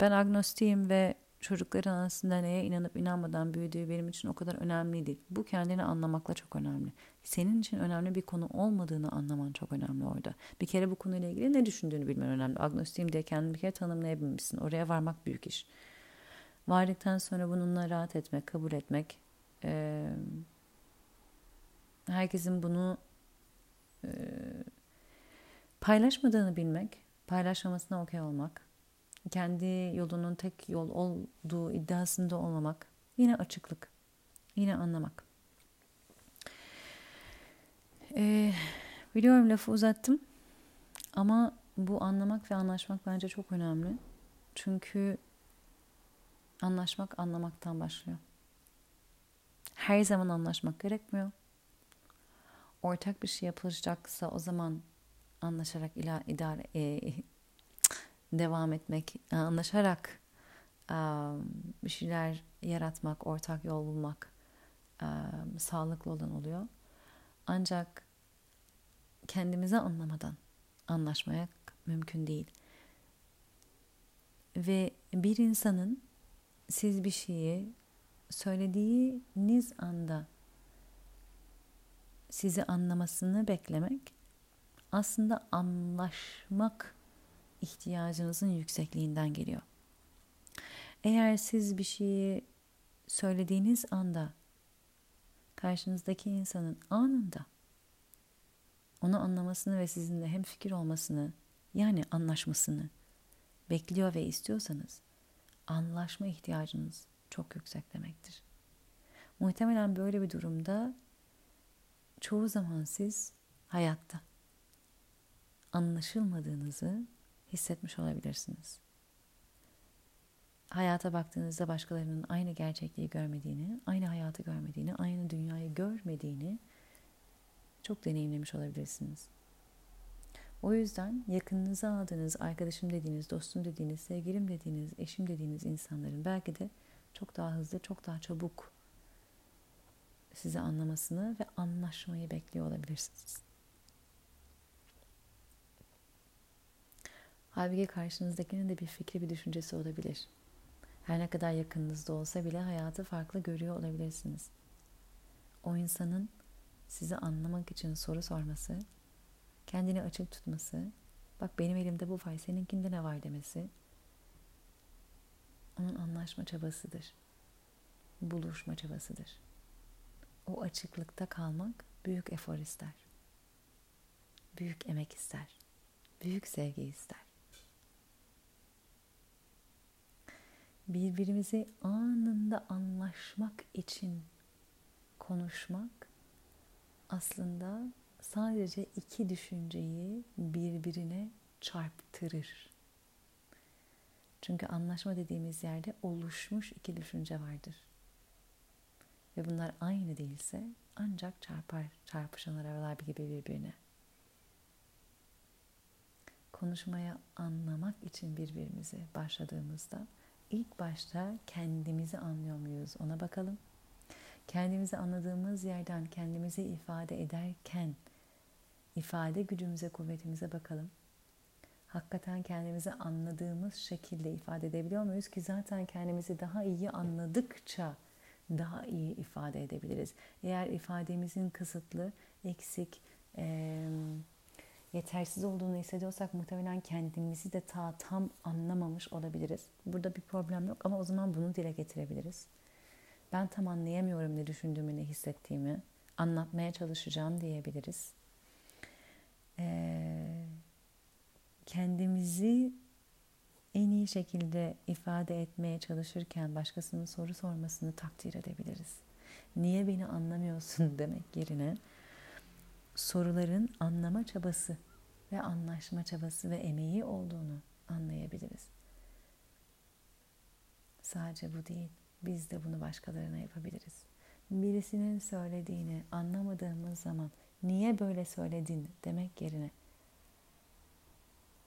[SPEAKER 1] ben agnostiyim ve çocukların aslında neye inanıp inanmadan büyüdüğü benim için o kadar önemli değil. Bu kendini anlamakla çok önemli. Senin için önemli bir konu olmadığını anlaman çok önemli orada. Bir kere bu konuyla ilgili ne düşündüğünü bilmen önemli. Agnostiyim diye kendini bir kere tanımlayabilmişsin. Oraya varmak büyük iş. Vardıktan sonra bununla rahat etmek, kabul etmek, e, herkesin bunu e, paylaşmadığını bilmek, paylaşmamasına okey olmak, kendi yolunun tek yol olduğu iddiasında olmamak, yine açıklık, yine anlamak. Ee, biliyorum lafı uzattım ama bu anlamak ve anlaşmak bence çok önemli. Çünkü anlaşmak anlamaktan başlıyor. Her zaman anlaşmak gerekmiyor. Ortak bir şey yapılacaksa o zaman anlaşarak ila, idare, e, devam etmek, anlaşarak e, bir şeyler yaratmak, ortak yol bulmak e, sağlıklı olan oluyor. Ancak kendimizi anlamadan anlaşmaya mümkün değil. Ve bir insanın siz bir şeyi söylediğiniz anda sizi anlamasını beklemek aslında anlaşmak ihtiyacınızın yüksekliğinden geliyor. Eğer siz bir şeyi söylediğiniz anda karşınızdaki insanın anında onu anlamasını ve sizinle hem fikir olmasını yani anlaşmasını bekliyor ve istiyorsanız anlaşma ihtiyacınız çok yüksek demektir. Muhtemelen böyle bir durumda çoğu zaman siz hayatta anlaşılmadığınızı hissetmiş olabilirsiniz. Hayata baktığınızda başkalarının aynı gerçekliği görmediğini, aynı hayatı görmediğini, aynı dünyayı görmediğini çok deneyimlemiş olabilirsiniz. O yüzden yakınınıza aldığınız, arkadaşım dediğiniz, dostum dediğiniz, sevgilim dediğiniz, eşim dediğiniz insanların belki de çok daha hızlı, çok daha çabuk sizi anlamasını ve anlaşmayı bekliyor olabilirsiniz. Halbuki karşınızdakinin de bir fikri, bir düşüncesi olabilir. Her ne kadar yakınınızda olsa bile hayatı farklı görüyor olabilirsiniz. O insanın sizi anlamak için soru sorması, kendini açık tutması Bak benim elimde bu var, seninkinde ne var demesi onun anlaşma çabasıdır. Buluşma çabasıdır. O açıklıkta kalmak büyük efor ister. Büyük emek ister. Büyük sevgi ister. Birbirimizi anında anlaşmak için konuşmak aslında sadece iki düşünceyi birbirine çarptırır. Çünkü anlaşma dediğimiz yerde oluşmuş iki düşünce vardır. Ve bunlar aynı değilse ancak çarpar, çarpışan arabalar gibi birbirine. Konuşmaya anlamak için birbirimizi başladığımızda ilk başta kendimizi anlıyor muyuz ona bakalım. Kendimizi anladığımız yerden kendimizi ifade ederken ifade gücümüze, kuvvetimize bakalım hakikaten kendimizi anladığımız şekilde ifade edebiliyor muyuz ki zaten kendimizi daha iyi anladıkça daha iyi ifade edebiliriz. Eğer ifademizin kısıtlı, eksik, e, yetersiz olduğunu hissediyorsak muhtemelen kendimizi de ta tam anlamamış olabiliriz. Burada bir problem yok ama o zaman bunu dile getirebiliriz. Ben tam anlayamıyorum ne düşündüğümü, ne hissettiğimi. Anlatmaya çalışacağım diyebiliriz. Eee kendimizi en iyi şekilde ifade etmeye çalışırken başkasının soru sormasını takdir edebiliriz. Niye beni anlamıyorsun *laughs* demek yerine soruların anlama çabası ve anlaşma çabası ve emeği olduğunu anlayabiliriz. Sadece bu değil. Biz de bunu başkalarına yapabiliriz. Birisinin söylediğini anlamadığımız zaman niye böyle söyledin demek yerine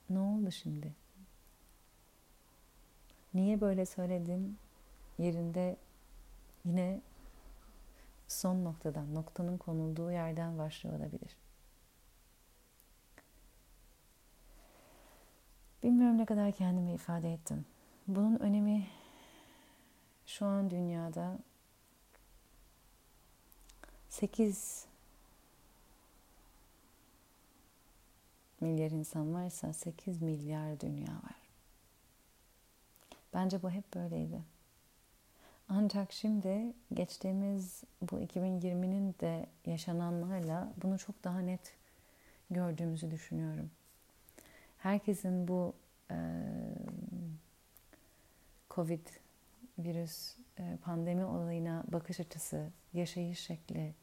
[SPEAKER 1] ne oldu şimdi? Niye böyle söyledin? Yerinde yine son noktadan, noktanın konulduğu yerden başlıyor olabilir. Bilmiyorum ne kadar kendimi ifade ettim. Bunun önemi şu an dünyada 8 milyar insan varsa 8 milyar dünya var. Bence bu hep böyleydi. Ancak şimdi geçtiğimiz bu 2020'nin de yaşananlarla bunu çok daha net gördüğümüzü düşünüyorum. Herkesin bu e, Covid virüs e, pandemi olayına bakış açısı, yaşayış şekli,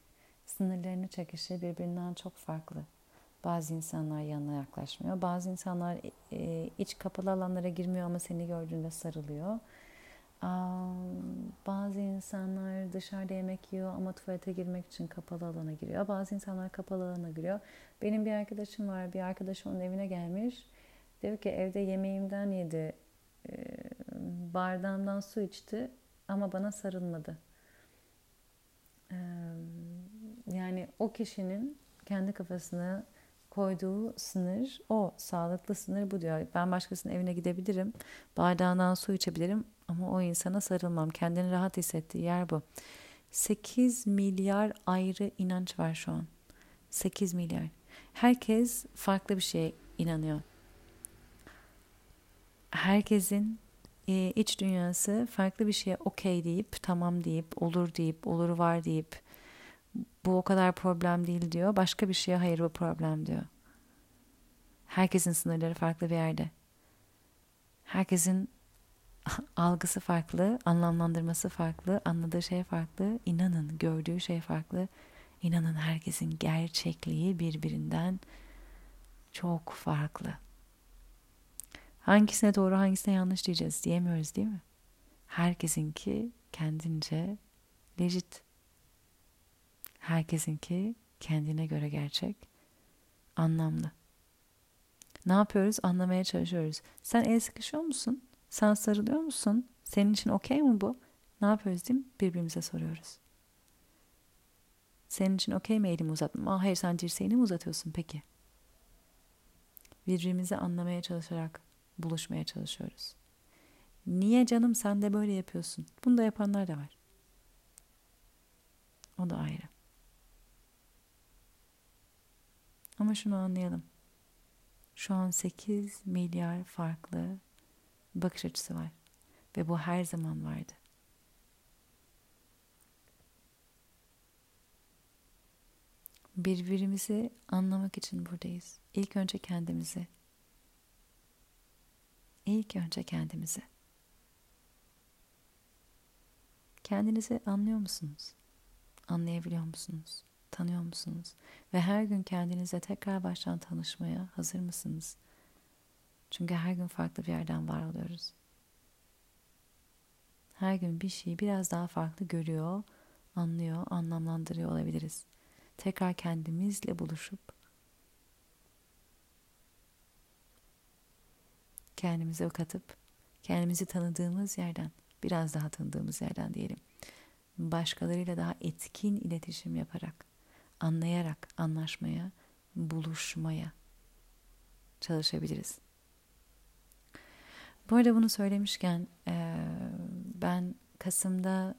[SPEAKER 1] sınırlarını çekişi birbirinden çok farklı. Bazı insanlar yanına yaklaşmıyor. Bazı insanlar e, iç kapalı alanlara girmiyor ama seni gördüğünde sarılıyor. Bazı insanlar dışarıda yemek yiyor ama tuvalete girmek için kapalı alana giriyor. Bazı insanlar kapalı alana giriyor. Benim bir arkadaşım var. Bir arkadaşım onun evine gelmiş. Diyor ki evde yemeğimden yedi. E, bardağımdan su içti ama bana sarılmadı. Yani o kişinin kendi kafasını koyduğu sınır o. Sağlıklı sınır bu diyor. Ben başkasının evine gidebilirim. Bardağından su içebilirim ama o insana sarılmam. Kendini rahat hissettiği yer bu. 8 milyar ayrı inanç var şu an. 8 milyar. Herkes farklı bir şeye inanıyor. Herkesin e, iç dünyası farklı bir şeye okey deyip, tamam deyip, olur deyip, olur var deyip, bu o kadar problem değil diyor. Başka bir şeye hayır bu problem diyor. Herkesin sınırları farklı bir yerde. Herkesin *laughs* algısı farklı, anlamlandırması farklı, anladığı şey farklı, inanın gördüğü şey farklı. İnanın herkesin gerçekliği birbirinden çok farklı. Hangisine doğru hangisine yanlış diyeceğiz diyemiyoruz değil mi? Herkesinki kendince legit. Herkesinki kendine göre gerçek, anlamlı. Ne yapıyoruz? Anlamaya çalışıyoruz. Sen el sıkışıyor musun? Sen sarılıyor musun? Senin için okey mi bu? Ne yapıyoruz değil mi? Birbirimize soruyoruz. Senin için okey mi elimi uzatmam? Aa, hayır sen dirseğini mi uzatıyorsun peki? Birbirimizi anlamaya çalışarak buluşmaya çalışıyoruz. Niye canım sen de böyle yapıyorsun? Bunu da yapanlar da var. O da ayrı. Ama şunu anlayalım. Şu an 8 milyar farklı bakış açısı var. Ve bu her zaman vardı. Birbirimizi anlamak için buradayız. İlk önce kendimizi. İlk önce kendimizi. Kendinizi anlıyor musunuz? Anlayabiliyor musunuz? Tanıyor musunuz? Ve her gün kendinize tekrar baştan tanışmaya hazır mısınız? Çünkü her gün farklı bir yerden var oluyoruz. Her gün bir şeyi biraz daha farklı görüyor, anlıyor, anlamlandırıyor olabiliriz. Tekrar kendimizle buluşup kendimize katıp kendimizi tanıdığımız yerden, biraz daha tanıdığımız yerden diyelim. Başkalarıyla daha etkin iletişim yaparak, anlayarak anlaşmaya, buluşmaya çalışabiliriz. Bu arada bunu söylemişken ben Kasım'da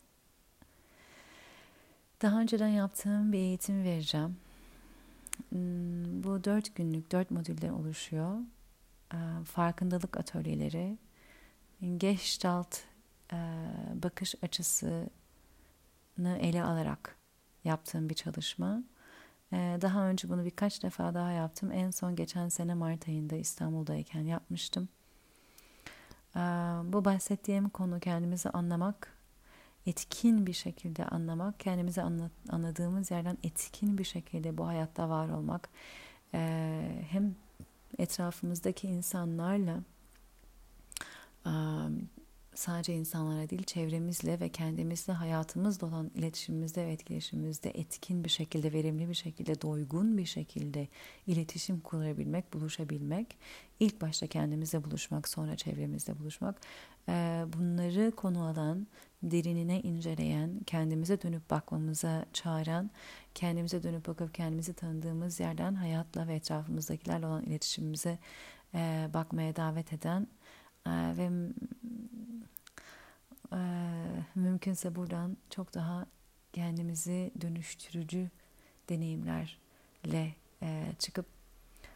[SPEAKER 1] daha önceden yaptığım bir eğitim vereceğim. Hmm, bu dört günlük, dört modülden oluşuyor. Farkındalık atölyeleri, Gestalt bakış açısını ele alarak yaptığım bir çalışma. Daha önce bunu birkaç defa daha yaptım. En son geçen sene Mart ayında İstanbul'dayken yapmıştım. Bu bahsettiğim konu kendimizi anlamak, etkin bir şekilde anlamak, kendimizi anladığımız yerden etkin bir şekilde bu hayatta var olmak, hem etrafımızdaki insanlarla sadece insanlara değil çevremizle ve kendimizle hayatımızla olan iletişimimizde ve etkileşimimizde etkin bir şekilde, verimli bir şekilde, doygun bir şekilde iletişim kurabilmek, buluşabilmek. ilk başta kendimizle buluşmak, sonra çevremizle buluşmak. Bunları konu alan, derinine inceleyen, kendimize dönüp bakmamıza çağıran, kendimize dönüp bakıp kendimizi tanıdığımız yerden hayatla ve etrafımızdakilerle olan iletişimimize bakmaya davet eden ve e, mümkünse buradan çok daha kendimizi dönüştürücü deneyimlerle e, çıkıp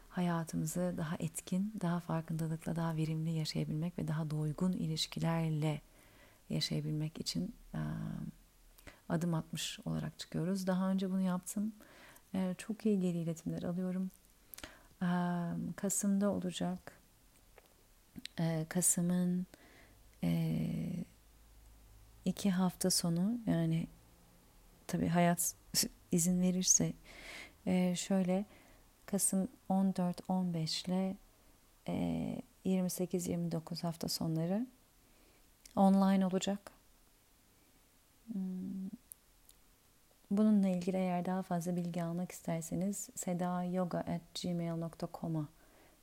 [SPEAKER 1] hayatımızı daha etkin, daha farkındalıkla, daha verimli yaşayabilmek ve daha doygun ilişkilerle yaşayabilmek için e, adım atmış olarak çıkıyoruz. Daha önce bunu yaptım. Çok iyi geri iletimler alıyorum. Kasım'da olacak. E, Kasım'ın e, iki hafta sonu yani tabii hayat *laughs* izin verirse e, şöyle Kasım 14-15 ile e, 28-29 hafta sonları online olacak. Hmm. Bununla ilgili eğer daha fazla bilgi almak isterseniz sedayoga.gmail.com'a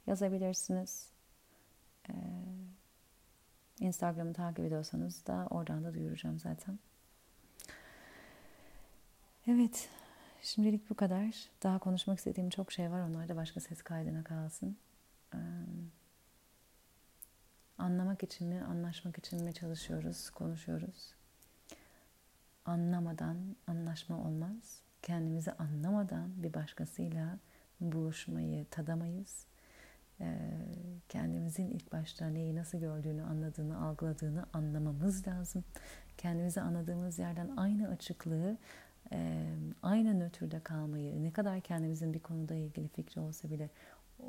[SPEAKER 1] yazabilirsiniz. Ee, Instagram'ı takip ediyorsanız da oradan da duyuracağım zaten. Evet, şimdilik bu kadar. Daha konuşmak istediğim çok şey var. Onlar da başka ses kaydına kalsın. Ee, anlamak için mi, anlaşmak için mi çalışıyoruz, konuşuyoruz. Anlamadan anlaşma olmaz. Kendimizi anlamadan bir başkasıyla buluşmayı tadamayız. Ee, kendimizin ilk başta neyi nasıl gördüğünü, anladığını, algıladığını anlamamız lazım. Kendimizi anladığımız yerden aynı açıklığı, e, aynı nötrde kalmayı, ne kadar kendimizin bir konuda ilgili fikri olsa bile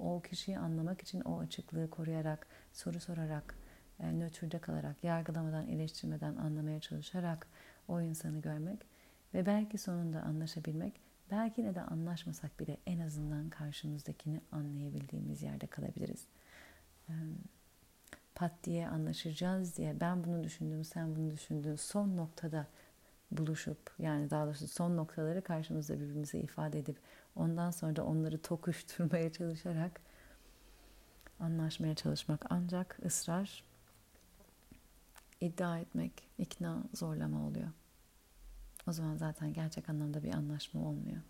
[SPEAKER 1] o kişiyi anlamak için o açıklığı koruyarak, soru sorarak, e, nötrde kalarak, yargılamadan, eleştirmeden anlamaya çalışarak o insanı görmek ve belki sonunda anlaşabilmek Belki ne de anlaşmasak bile en azından karşımızdakini anlayabildiğimiz yerde kalabiliriz. Pat diye anlaşacağız diye ben bunu düşündüm, sen bunu düşündün. Son noktada buluşup yani daha doğrusu son noktaları karşımızda birbirimize ifade edip ondan sonra da onları tokuşturmaya *laughs* çalışarak anlaşmaya çalışmak ancak ısrar iddia etmek, ikna, zorlama oluyor. O zaman zaten gerçek anlamda bir anlaşma olmuyor.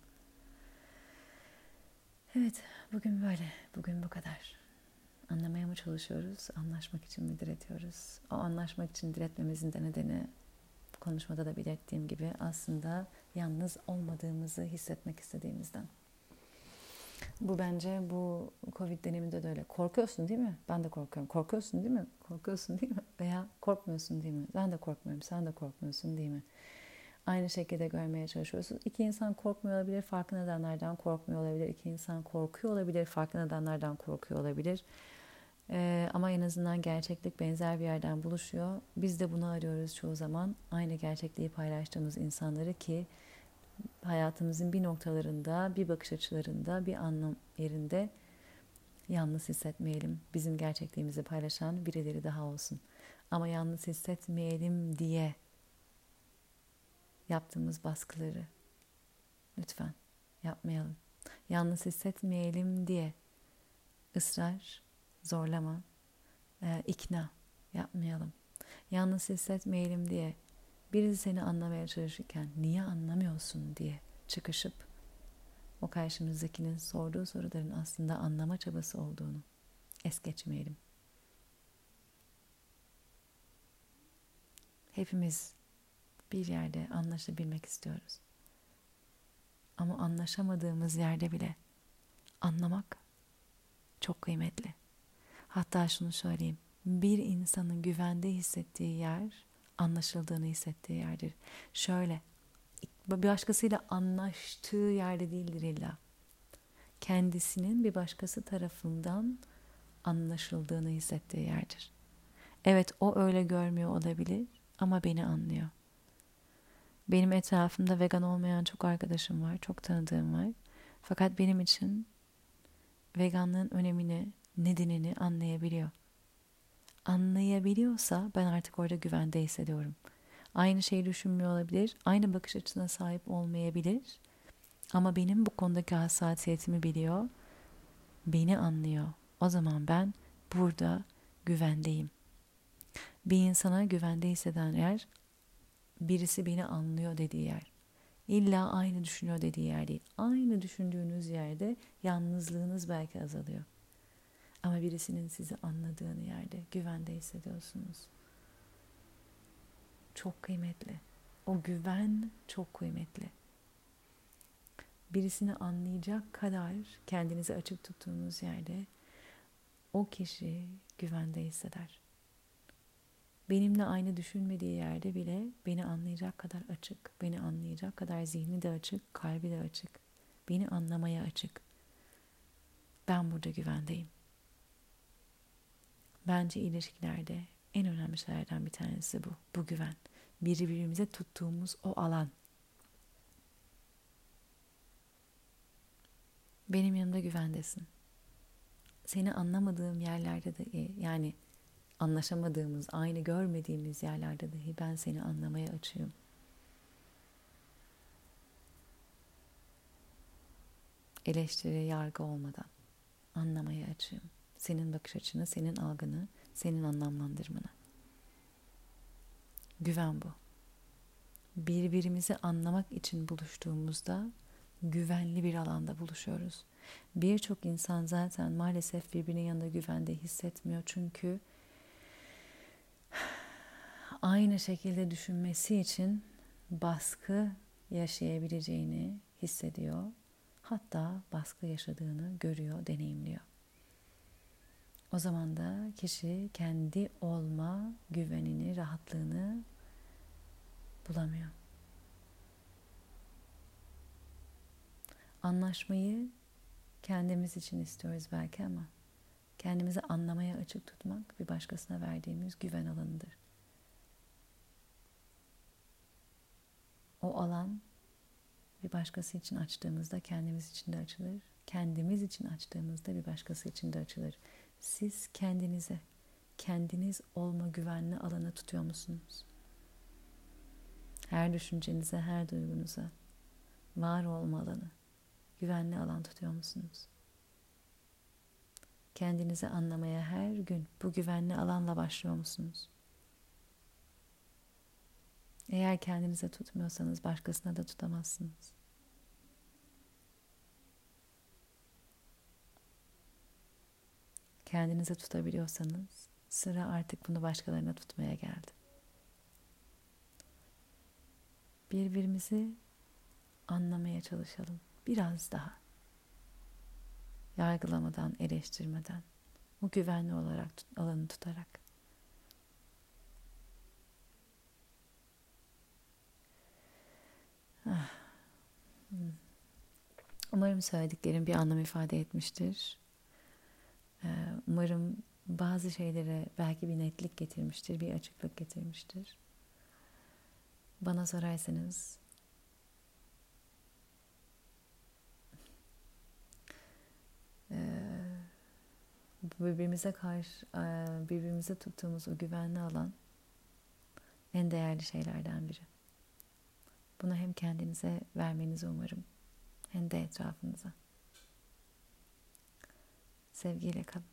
[SPEAKER 1] Evet, bugün böyle. Bugün bu kadar. Anlamaya mı çalışıyoruz, anlaşmak için mi diretiyoruz? O anlaşmak için diretmemizin de nedeni konuşmada da belirttiğim gibi aslında yalnız olmadığımızı hissetmek istediğimizden. Bu bence bu Covid döneminde de öyle. Korkuyorsun değil mi? Ben de korkuyorum. Korkuyorsun değil mi? Korkuyorsun değil mi? Veya korkmuyorsun değil mi? Ben de korkmuyorum. Sen de korkmuyorsun değil mi? Aynı şekilde görmeye çalışıyorsunuz. İki insan korkmuyor olabilir, farklı nedenlerden korkmuyor olabilir. İki insan korkuyor olabilir, farklı nedenlerden korkuyor olabilir. Ee, ama en azından gerçeklik benzer bir yerden buluşuyor. Biz de bunu arıyoruz çoğu zaman. Aynı gerçekliği paylaştığımız insanları ki hayatımızın bir noktalarında, bir bakış açılarında, bir anlam yerinde yalnız hissetmeyelim. Bizim gerçekliğimizi paylaşan birileri daha olsun. Ama yalnız hissetmeyelim diye yaptığımız baskıları lütfen yapmayalım. Yalnız hissetmeyelim diye ısrar, zorlama, e, ikna yapmayalım. Yalnız hissetmeyelim diye birisi seni anlamaya çalışırken niye anlamıyorsun diye çıkışıp o karşımızdakinin sorduğu soruların aslında anlama çabası olduğunu es geçmeyelim. Hepimiz bir yerde anlaşabilmek istiyoruz. Ama anlaşamadığımız yerde bile anlamak çok kıymetli. Hatta şunu söyleyeyim. Bir insanın güvende hissettiği yer anlaşıldığını hissettiği yerdir. Şöyle bir başkasıyla anlaştığı yerde değildir illa. Kendisinin bir başkası tarafından anlaşıldığını hissettiği yerdir. Evet o öyle görmüyor olabilir ama beni anlıyor. Benim etrafımda vegan olmayan çok arkadaşım var, çok tanıdığım var. Fakat benim için veganlığın önemini, nedenini anlayabiliyor. Anlayabiliyorsa ben artık orada güvende hissediyorum. Aynı şeyi düşünmüyor olabilir, aynı bakış açısına sahip olmayabilir. Ama benim bu konudaki hassasiyetimi biliyor, beni anlıyor. O zaman ben burada güvendeyim. Bir insana güvende hisseden yer birisi beni anlıyor dediği yer. İlla aynı düşünüyor dediği yer değil. Aynı düşündüğünüz yerde yalnızlığınız belki azalıyor. Ama birisinin sizi anladığını yerde güvende hissediyorsunuz. Çok kıymetli. O güven çok kıymetli. Birisini anlayacak kadar kendinizi açık tuttuğunuz yerde o kişi güvende hisseder benimle aynı düşünmediği yerde bile beni anlayacak kadar açık, beni anlayacak kadar zihni de açık, kalbi de açık, beni anlamaya açık. Ben burada güvendeyim. Bence ilişkilerde en önemli şeylerden bir tanesi bu. Bu güven. Birbirimize tuttuğumuz o alan. Benim yanımda güvendesin. Seni anlamadığım yerlerde de yani anlaşamadığımız, aynı görmediğimiz yerlerde dahi ben seni anlamaya açığım. Eleştiri, yargı olmadan anlamaya açığım. Senin bakış açını, senin algını, senin anlamlandırmanı. Güven bu. Birbirimizi anlamak için buluştuğumuzda güvenli bir alanda buluşuyoruz. Birçok insan zaten maalesef birbirinin yanında güvende hissetmiyor çünkü aynı şekilde düşünmesi için baskı yaşayabileceğini hissediyor. Hatta baskı yaşadığını görüyor, deneyimliyor. O zaman da kişi kendi olma güvenini, rahatlığını bulamıyor. Anlaşmayı kendimiz için istiyoruz belki ama kendimizi anlamaya açık tutmak bir başkasına verdiğimiz güven alanıdır. O alan bir başkası için açtığımızda kendimiz için de açılır. Kendimiz için açtığımızda bir başkası için de açılır. Siz kendinize, kendiniz olma güvenli alanı tutuyor musunuz? Her düşüncenize, her duygunuza var olma alanı, güvenli alan tutuyor musunuz? Kendinizi anlamaya her gün bu güvenli alanla başlıyor musunuz? Eğer kendinize tutmuyorsanız başkasına da tutamazsınız. Kendinize tutabiliyorsanız sıra artık bunu başkalarına tutmaya geldi. Birbirimizi anlamaya çalışalım biraz daha. yargılamadan, eleştirmeden, o güvenli olarak alanı tutarak. Umarım söylediklerim bir anlam ifade etmiştir. Ee, umarım bazı şeylere belki bir netlik getirmiştir, bir açıklık getirmiştir. Bana sorarsanız birbirimize karşı birbirimize tuttuğumuz o güvenli alan en değerli şeylerden biri. Bunu hem kendinize vermenizi umarım hem de etrafınıza. Sevgiyle kalın.